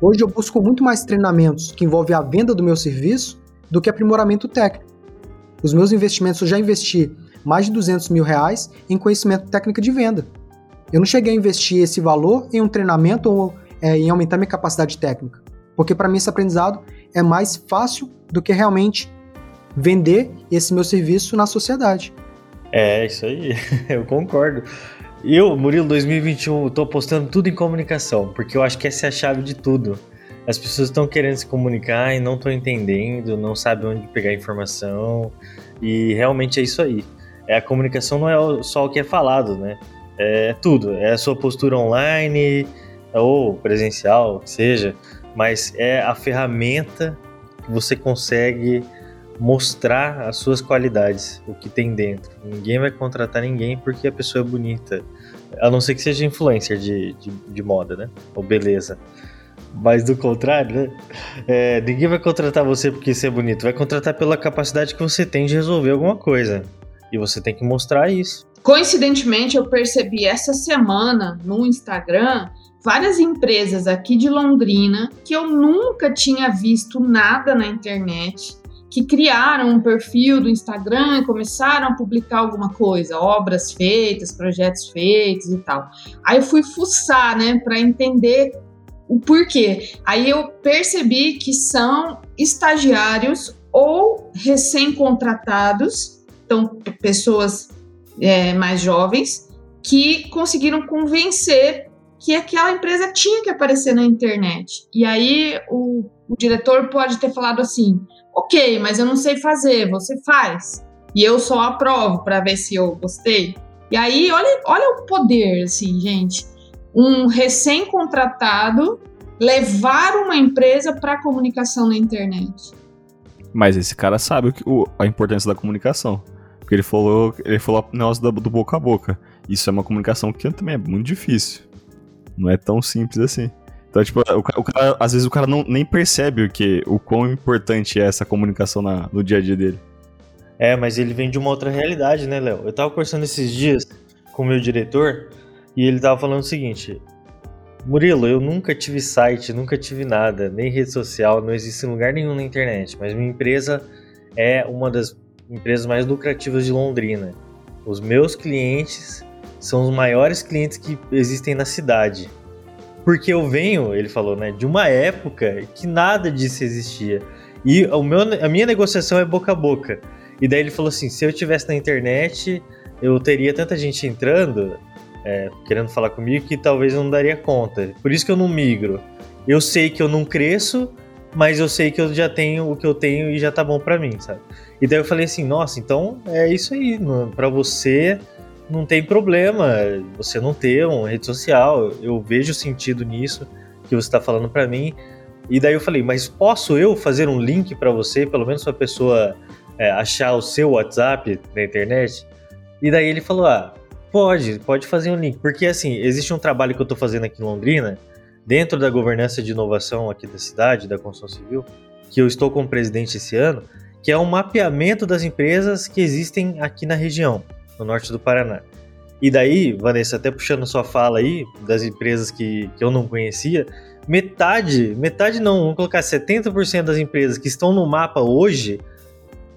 Hoje eu busco muito mais treinamentos que envolvem a venda do meu serviço do que aprimoramento técnico. Os meus investimentos, eu já investi mais de 200 mil reais em conhecimento técnico de venda. Eu não cheguei a investir esse valor em um treinamento ou é, em aumentar minha capacidade técnica. Porque para mim esse aprendizado é mais fácil do que realmente vender esse meu serviço na sociedade. É, isso aí, eu concordo. Eu, Murilo 2021, tô postando tudo em comunicação, porque eu acho que essa é a chave de tudo. As pessoas estão querendo se comunicar e não estão entendendo, não sabem onde pegar informação, e realmente é isso aí. É a comunicação não é só o que é falado, né? É tudo, é a sua postura online ou presencial, seja, mas é a ferramenta que você consegue mostrar as suas qualidades, o que tem dentro. Ninguém vai contratar ninguém porque a pessoa é bonita, a não ser que seja influencer de, de, de moda, né? Ou beleza. Mas do contrário, né? É, ninguém vai contratar você porque você é bonito, vai contratar pela capacidade que você tem de resolver alguma coisa. E você tem que mostrar isso. Coincidentemente, eu percebi essa semana no Instagram várias empresas aqui de Londrina que eu nunca tinha visto nada na internet, que criaram um perfil do Instagram e começaram a publicar alguma coisa, obras feitas, projetos feitos e tal. Aí eu fui fuçar, né, para entender o porquê. Aí eu percebi que são estagiários ou recém-contratados, então pessoas é, mais jovens, que conseguiram convencer que aquela empresa tinha que aparecer na internet. E aí o, o diretor pode ter falado assim: ok, mas eu não sei fazer, você faz. E eu só aprovo para ver se eu gostei. E aí, olha, olha o poder, assim, gente. Um recém-contratado levar uma empresa para a comunicação na internet. Mas esse cara sabe o, que- o- a importância da comunicação. Porque ele falou, ele falou o negócio do, do boca a boca. Isso é uma comunicação que também é muito difícil. Não é tão simples assim. Então, tipo, o, o cara, às vezes o cara não, nem percebe o que, o quão importante é essa comunicação na- no dia a dia dele. É, mas ele vem de uma outra realidade, né, Léo? Eu tava conversando esses dias com o meu diretor e ele tava falando o seguinte: Murilo, eu nunca tive site, nunca tive nada, nem rede social, não existe em lugar nenhum na internet, mas minha empresa é uma das empresas mais lucrativas de Londrina. Os meus clientes são os maiores clientes que existem na cidade. Porque eu venho, ele falou, né, de uma época que nada disso existia. E o meu, a minha negociação é boca a boca. E daí ele falou assim: se eu tivesse na internet, eu teria tanta gente entrando, é, querendo falar comigo, que talvez eu não daria conta. Por isso que eu não migro. Eu sei que eu não cresço, mas eu sei que eu já tenho o que eu tenho e já tá bom pra mim, sabe? E daí eu falei assim: nossa, então é isso aí. Pra você não tem problema você não ter uma rede social. Eu vejo sentido nisso que você tá falando pra mim. E daí eu falei, mas posso eu fazer um link pra você, pelo menos pra pessoa é, achar o seu WhatsApp na internet? E daí ele falou, ah, pode, pode fazer um link. Porque assim, existe um trabalho que eu tô fazendo aqui em Londrina, dentro da governança de inovação aqui da cidade, da construção civil, que eu estou como presidente esse ano, que é um mapeamento das empresas que existem aqui na região, no norte do Paraná. E daí, Vanessa, até puxando sua fala aí, das empresas que, que eu não conhecia, metade, metade não, vamos colocar 70% das empresas que estão no mapa hoje,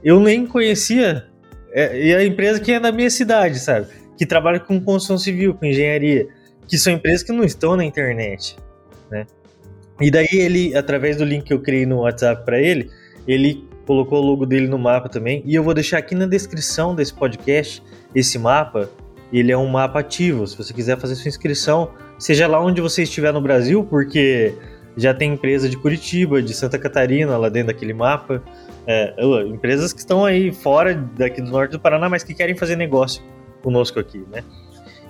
eu nem conhecia. É, e a empresa que é da minha cidade, sabe? Que trabalha com construção civil, com engenharia, que são empresas que não estão na internet, né? E daí ele, através do link que eu criei no WhatsApp para ele, ele colocou o logo dele no mapa também. E eu vou deixar aqui na descrição desse podcast esse mapa. Ele é um mapa ativo. Se você quiser fazer sua inscrição, seja lá onde você estiver no Brasil, porque já tem empresa de Curitiba, de Santa Catarina lá dentro daquele mapa. É, empresas que estão aí fora daqui do norte do Paraná, mas que querem fazer negócio conosco aqui, né?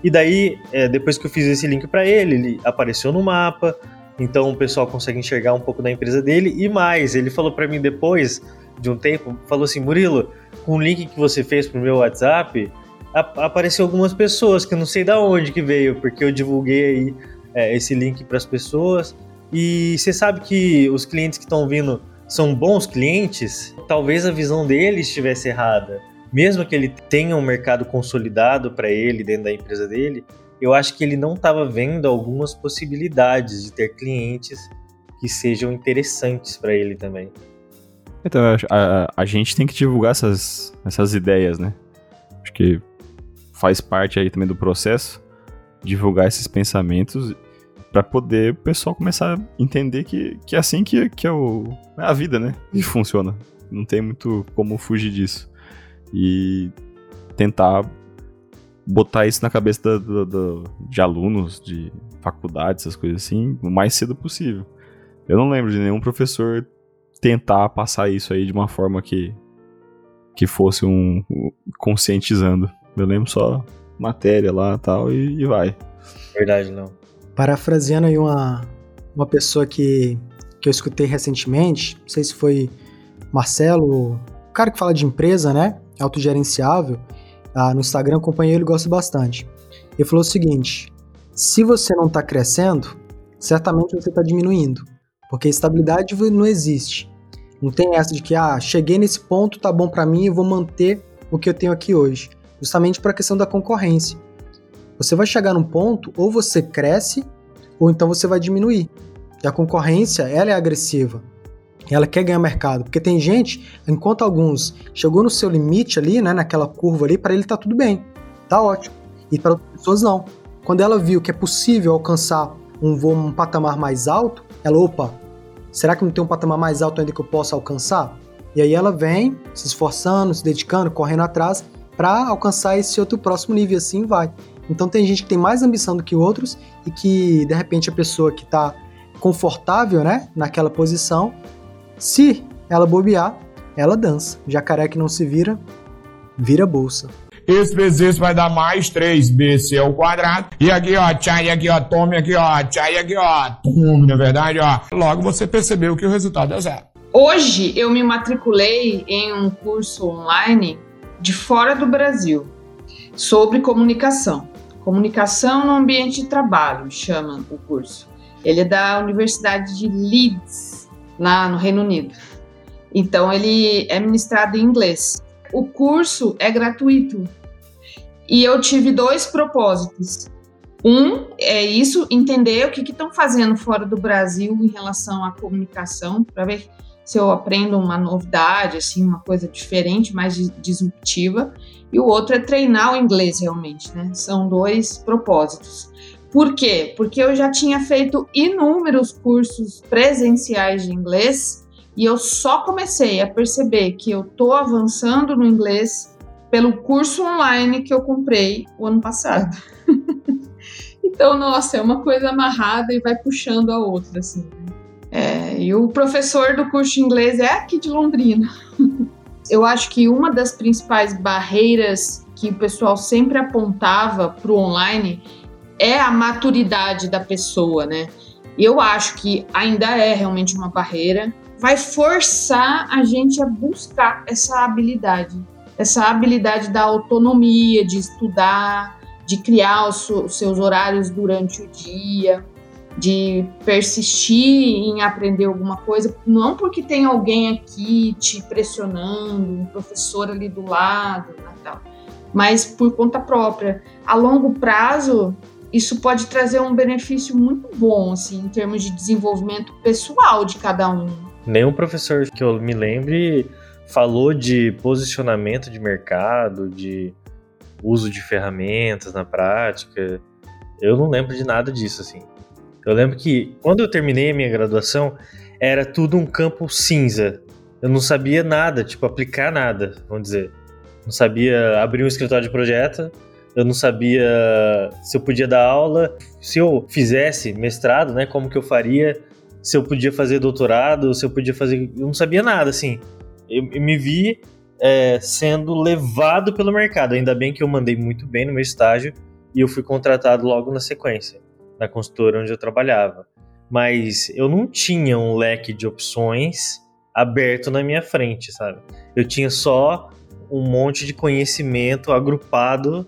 E daí, é, depois que eu fiz esse link para ele, ele apareceu no mapa, então o pessoal consegue enxergar um pouco da empresa dele. E mais, ele falou para mim depois de um tempo, falou assim, Murilo, com o link que você fez pro meu WhatsApp, ap- apareceu algumas pessoas que eu não sei da onde que veio, porque eu divulguei aí é, esse link para as pessoas. E você sabe que os clientes que estão vindo são bons clientes? Talvez a visão dele estivesse errada. Mesmo que ele tenha um mercado consolidado para ele dentro da empresa dele, eu acho que ele não estava vendo algumas possibilidades de ter clientes que sejam interessantes para ele também. Então, a, a gente tem que divulgar essas, essas ideias, né? Acho que faz parte aí também do processo divulgar esses pensamentos para poder o pessoal começar a entender que, que é assim que, que é o, é a vida, né? Que funciona. Não tem muito como fugir disso. E tentar botar isso na cabeça da- da- da- de alunos, de faculdades, essas coisas assim, o mais cedo possível. Eu não lembro de nenhum professor tentar passar isso aí de uma forma que que fosse um um- conscientizando. Eu lembro só matéria lá tal e, e vai. Verdade, não. Parafraseando aí uma, uma pessoa que, que eu escutei recentemente, não sei se foi Marcelo, o cara que fala de empresa, né? Autogerenciável. Ah, no Instagram eu acompanhei ele gosto bastante. Ele falou o seguinte: se você não está crescendo, certamente você está diminuindo. Porque estabilidade não existe. Não tem essa de que, ah, cheguei nesse ponto, tá bom para mim, eu vou manter o que eu tenho aqui hoje. Justamente para a questão da concorrência. Você vai chegar num ponto, ou você cresce, ou então você vai diminuir. E a concorrência, ela é agressiva. Ela quer ganhar mercado. Porque tem gente, enquanto alguns chegou no seu limite ali, né, naquela curva ali, para ele tá tudo bem. Tá ótimo. E para outras pessoas não. Quando ela viu que é possível alcançar um voo, um patamar mais alto, ela, opa, será que não tem um patamar mais alto ainda que eu possa alcançar? E aí ela vem se esforçando, se dedicando, correndo atrás para alcançar esse outro próximo nível, e assim vai. Então tem gente que tem mais ambição do que outros e que de repente a pessoa que está confortável, né, naquela posição, se ela bobear, ela dança. Jacaré que não se vira, vira bolsa. Esse vezes esse vai dar mais 3bc ao quadrado. E aqui, ó, tchai, aqui, ó, tome aqui, ó, tchai, aqui, ó, tome, na verdade, ó. Logo você percebeu que o resultado é zero. Hoje eu me matriculei em um curso online de fora do Brasil sobre comunicação. Comunicação no ambiente de trabalho, chama o curso. Ele é da Universidade de Leeds, lá no Reino Unido. Então ele é ministrado em inglês. O curso é gratuito. E eu tive dois propósitos. Um é isso, entender o que estão fazendo fora do Brasil em relação à comunicação, para ver se eu aprendo uma novidade, assim, uma coisa diferente, mais disruptiva. E o outro é treinar o inglês realmente, né? São dois propósitos. Por quê? Porque eu já tinha feito inúmeros cursos presenciais de inglês e eu só comecei a perceber que eu tô avançando no inglês pelo curso online que eu comprei o ano passado. então, nossa, é uma coisa amarrada e vai puxando a outra, assim. Né? É, e o professor do curso de inglês é aqui de Londrina. Eu acho que uma das principais barreiras que o pessoal sempre apontava para o online é a maturidade da pessoa, né? Eu acho que ainda é realmente uma barreira. Vai forçar a gente a buscar essa habilidade, essa habilidade da autonomia, de estudar, de criar os seus horários durante o dia de persistir em aprender alguma coisa, não porque tem alguém aqui te pressionando, um professor ali do lado, né, tal, mas por conta própria. A longo prazo, isso pode trazer um benefício muito bom, assim, em termos de desenvolvimento pessoal de cada um. Nenhum professor que eu me lembre falou de posicionamento de mercado, de uso de ferramentas na prática. Eu não lembro de nada disso, assim. Eu lembro que quando eu terminei a minha graduação, era tudo um campo cinza. Eu não sabia nada, tipo, aplicar nada, vamos dizer. Não sabia abrir um escritório de projeto, eu não sabia se eu podia dar aula, se eu fizesse mestrado, né, como que eu faria, se eu podia fazer doutorado, se eu podia fazer. Eu não sabia nada, assim. Eu, eu me vi é, sendo levado pelo mercado. Ainda bem que eu mandei muito bem no meu estágio e eu fui contratado logo na sequência na consultora onde eu trabalhava. Mas eu não tinha um leque de opções aberto na minha frente, sabe? Eu tinha só um monte de conhecimento agrupado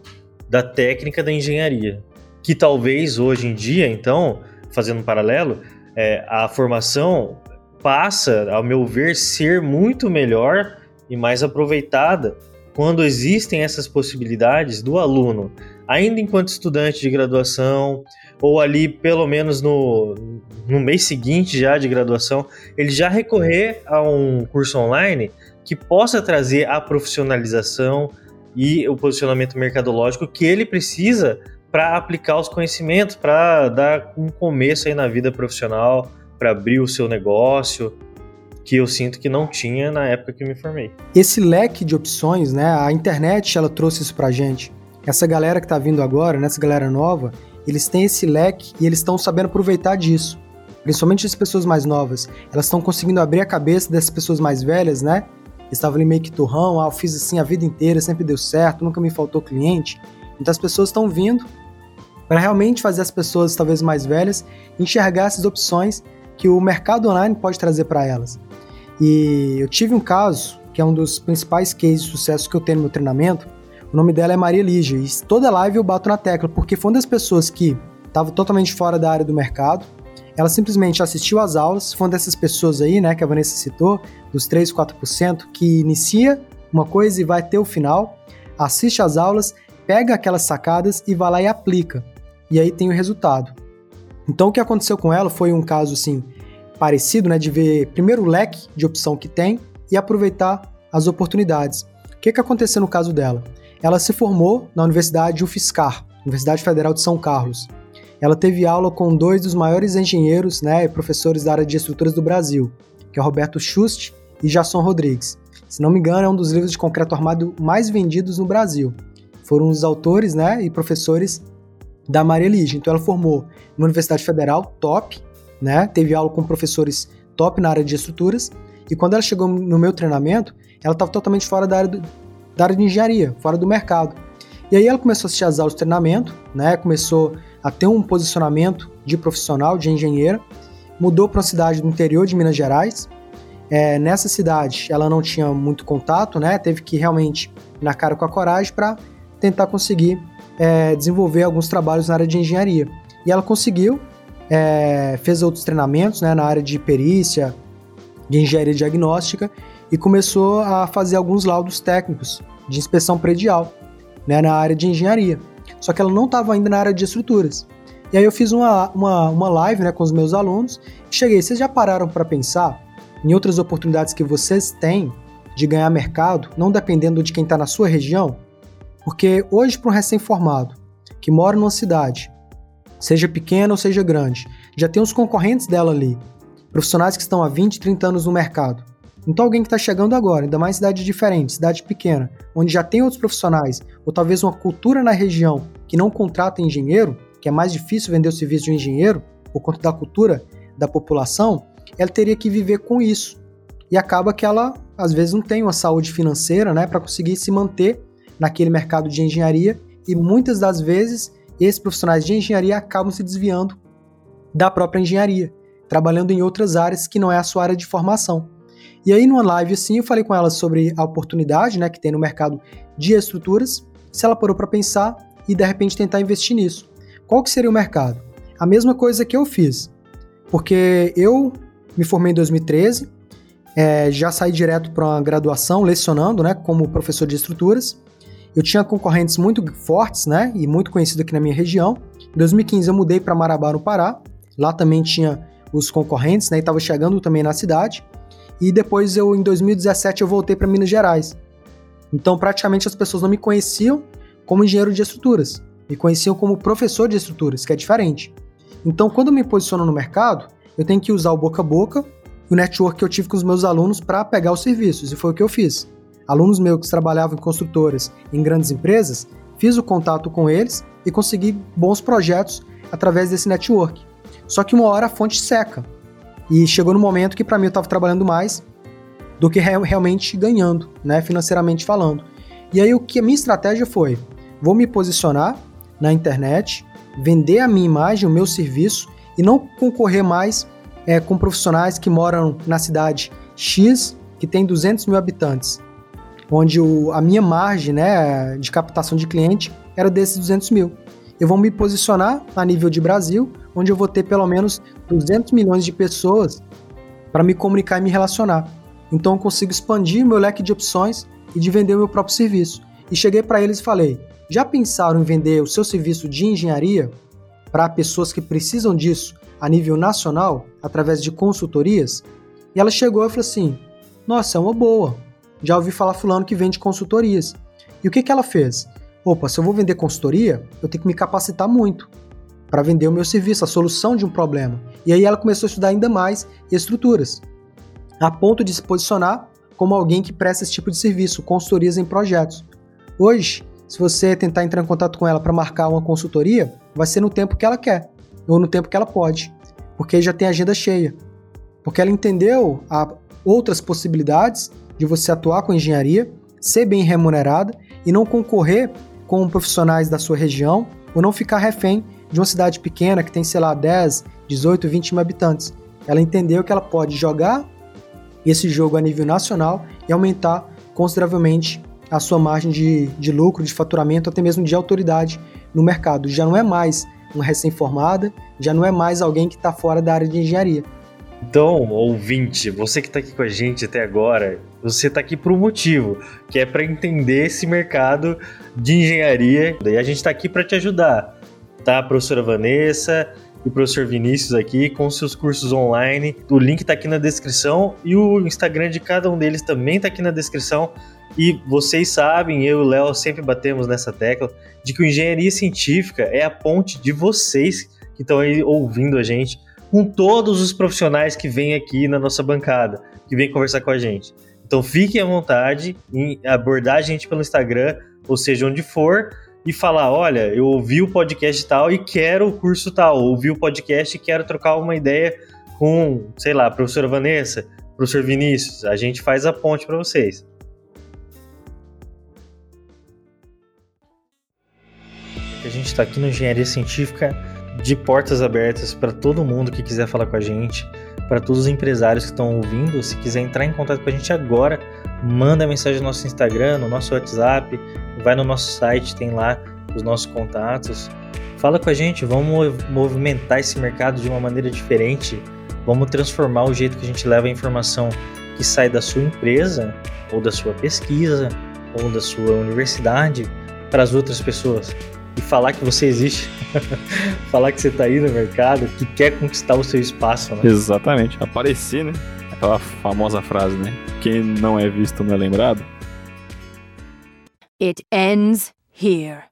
da técnica da engenharia. Que talvez hoje em dia, então, fazendo um paralelo, é, a formação passa, ao meu ver, ser muito melhor e mais aproveitada quando existem essas possibilidades do aluno, ainda enquanto estudante de graduação, ou ali pelo menos no, no mês seguinte já de graduação, ele já recorrer a um curso online que possa trazer a profissionalização e o posicionamento mercadológico que ele precisa para aplicar os conhecimentos, para dar um começo aí na vida profissional, para abrir o seu negócio, que eu sinto que não tinha na época que me formei. Esse leque de opções, né? A internet ela trouxe isso pra gente. Essa galera que tá vindo agora, né, essa galera nova, eles têm esse leque e eles estão sabendo aproveitar disso. Principalmente as pessoas mais novas. Elas estão conseguindo abrir a cabeça dessas pessoas mais velhas, né? Estavam ali meio que turrão, ah, eu fiz assim a vida inteira, sempre deu certo, nunca me faltou cliente. Então as pessoas estão vindo para realmente fazer as pessoas talvez mais velhas enxergar essas opções que o mercado online pode trazer para elas. E eu tive um caso que é um dos principais cases de sucesso que eu tenho no meu treinamento, o nome dela é Maria Lígia e toda live eu bato na tecla, porque foi uma das pessoas que estava totalmente fora da área do mercado. Ela simplesmente assistiu às aulas, foi uma dessas pessoas aí, né, que a Vanessa citou, dos 3, 4%, que inicia uma coisa e vai ter o final, assiste às aulas, pega aquelas sacadas e vai lá e aplica. E aí tem o resultado. Então o que aconteceu com ela foi um caso assim parecido, né, de ver primeiro o leque de opção que tem e aproveitar as oportunidades. O que, que aconteceu no caso dela? Ela se formou na Universidade UFSCar, Universidade Federal de São Carlos. Ela teve aula com dois dos maiores engenheiros né, e professores da área de estruturas do Brasil, que é Roberto Schust e Jason Rodrigues. Se não me engano, é um dos livros de concreto armado mais vendidos no Brasil. Foram os autores né, e professores da Maria Lígia. Então ela formou na Universidade Federal, top, né, teve aula com professores top na área de estruturas, e quando ela chegou no meu treinamento, ela estava totalmente fora da área do, da área de engenharia, fora do mercado. E aí ela começou a assistir as aulas de treinamento, né? Começou a ter um posicionamento de profissional, de engenheira. Mudou para uma cidade do interior de Minas Gerais. É, nessa cidade ela não tinha muito contato, né? Teve que realmente na cara com a coragem para tentar conseguir é, desenvolver alguns trabalhos na área de engenharia. E ela conseguiu, é, fez outros treinamentos né, na área de perícia, de engenharia diagnóstica e começou a fazer alguns laudos técnicos de inspeção predial né, na área de engenharia. Só que ela não estava ainda na área de estruturas. E aí eu fiz uma, uma, uma live né, com os meus alunos cheguei, vocês já pararam para pensar em outras oportunidades que vocês têm de ganhar mercado, não dependendo de quem está na sua região? Porque hoje, para um recém-formado que mora numa cidade, seja pequena ou seja grande, já tem os concorrentes dela ali, profissionais que estão há 20, 30 anos no mercado. Então, alguém que está chegando agora, ainda mais cidade diferente, cidade pequena, onde já tem outros profissionais, ou talvez uma cultura na região que não contrata engenheiro, que é mais difícil vender o serviço de um engenheiro, por conta da cultura da população, ela teria que viver com isso. E acaba que ela, às vezes, não tem uma saúde financeira né, para conseguir se manter naquele mercado de engenharia, e muitas das vezes esses profissionais de engenharia acabam se desviando da própria engenharia, trabalhando em outras áreas que não é a sua área de formação. E aí, numa live assim, eu falei com ela sobre a oportunidade né, que tem no mercado de estruturas, se ela parou para pensar e de repente tentar investir nisso. Qual que seria o mercado? A mesma coisa que eu fiz, porque eu me formei em 2013, é, já saí direto para uma graduação lecionando, né, como professor de estruturas. Eu tinha concorrentes muito fortes, né, e muito conhecidos aqui na minha região. Em 2015 eu mudei para Marabá, no Pará. Lá também tinha os concorrentes, né, e estava chegando também na cidade. E depois eu, em 2017, eu voltei para Minas Gerais. Então, praticamente as pessoas não me conheciam como engenheiro de estruturas, me conheciam como professor de estruturas, que é diferente. Então, quando eu me posiciono no mercado, eu tenho que usar o boca a boca, o network que eu tive com os meus alunos para pegar os serviços, e foi o que eu fiz. Alunos meus que trabalhavam em construtoras, em grandes empresas, fiz o contato com eles e consegui bons projetos através desse network. Só que uma hora a fonte seca. E chegou no momento que para mim eu estava trabalhando mais do que re realmente ganhando, né, financeiramente falando. E aí o que a minha estratégia foi, vou me posicionar na internet, vender a minha imagem, o meu serviço e não concorrer mais é, com profissionais que moram na cidade X, que tem 200 mil habitantes, onde o, a minha margem né, de captação de cliente era desses 200 mil. Eu vou me posicionar a nível de Brasil, onde eu vou ter pelo menos 200 milhões de pessoas para me comunicar e me relacionar. Então eu consigo expandir meu leque de opções e de vender o meu próprio serviço. E cheguei para eles e falei: já pensaram em vender o seu serviço de engenharia para pessoas que precisam disso a nível nacional, através de consultorias? E ela chegou e falou assim: Nossa, é uma boa. Já ouvi falar fulano que vende consultorias. E o que, que ela fez? Opa, se eu vou vender consultoria, eu tenho que me capacitar muito para vender o meu serviço, a solução de um problema. E aí ela começou a estudar ainda mais estruturas, a ponto de se posicionar como alguém que presta esse tipo de serviço, consultorias em projetos. Hoje, se você tentar entrar em contato com ela para marcar uma consultoria, vai ser no tempo que ela quer ou no tempo que ela pode, porque já tem agenda cheia. Porque ela entendeu outras possibilidades de você atuar com engenharia, ser bem remunerada e não concorrer com profissionais da sua região ou não ficar refém de uma cidade pequena que tem, sei lá, 10, 18, 20 mil habitantes. Ela entendeu que ela pode jogar esse jogo a nível nacional e aumentar consideravelmente a sua margem de, de lucro, de faturamento, até mesmo de autoridade no mercado. Já não é mais uma recém-formada, já não é mais alguém que está fora da área de engenharia. Então, ouvinte, você que está aqui com a gente até agora, você está aqui por um motivo, que é para entender esse mercado de engenharia. E a gente está aqui para te ajudar tá? A professora Vanessa e o professor Vinícius aqui com seus cursos online. O link tá aqui na descrição e o Instagram de cada um deles também tá aqui na descrição. E vocês sabem, eu e o Léo sempre batemos nessa tecla de que a engenharia científica é a ponte de vocês que estão aí ouvindo a gente com todos os profissionais que vêm aqui na nossa bancada, que vêm conversar com a gente. Então fiquem à vontade em abordar a gente pelo Instagram, ou seja, onde for, e falar: olha, eu ouvi o podcast tal e quero o curso tal, ouvi o podcast e quero trocar uma ideia com, sei lá, professora Vanessa, professor Vinícius. A gente faz a ponte para vocês. a gente está aqui no Engenharia Científica de portas abertas para todo mundo que quiser falar com a gente, para todos os empresários que estão ouvindo. Se quiser entrar em contato com a gente agora, manda mensagem no nosso Instagram, no nosso WhatsApp, vai no nosso site, tem lá os nossos contatos. Fala com a gente, vamos movimentar esse mercado de uma maneira diferente. Vamos transformar o jeito que a gente leva a informação que sai da sua empresa, ou da sua pesquisa, ou da sua universidade para as outras pessoas. E falar que você existe, falar que você está aí no mercado, que quer conquistar o seu espaço. Né? Exatamente, aparecer, né? Aquela famosa frase, né? Quem não é visto não é lembrado. It ends here.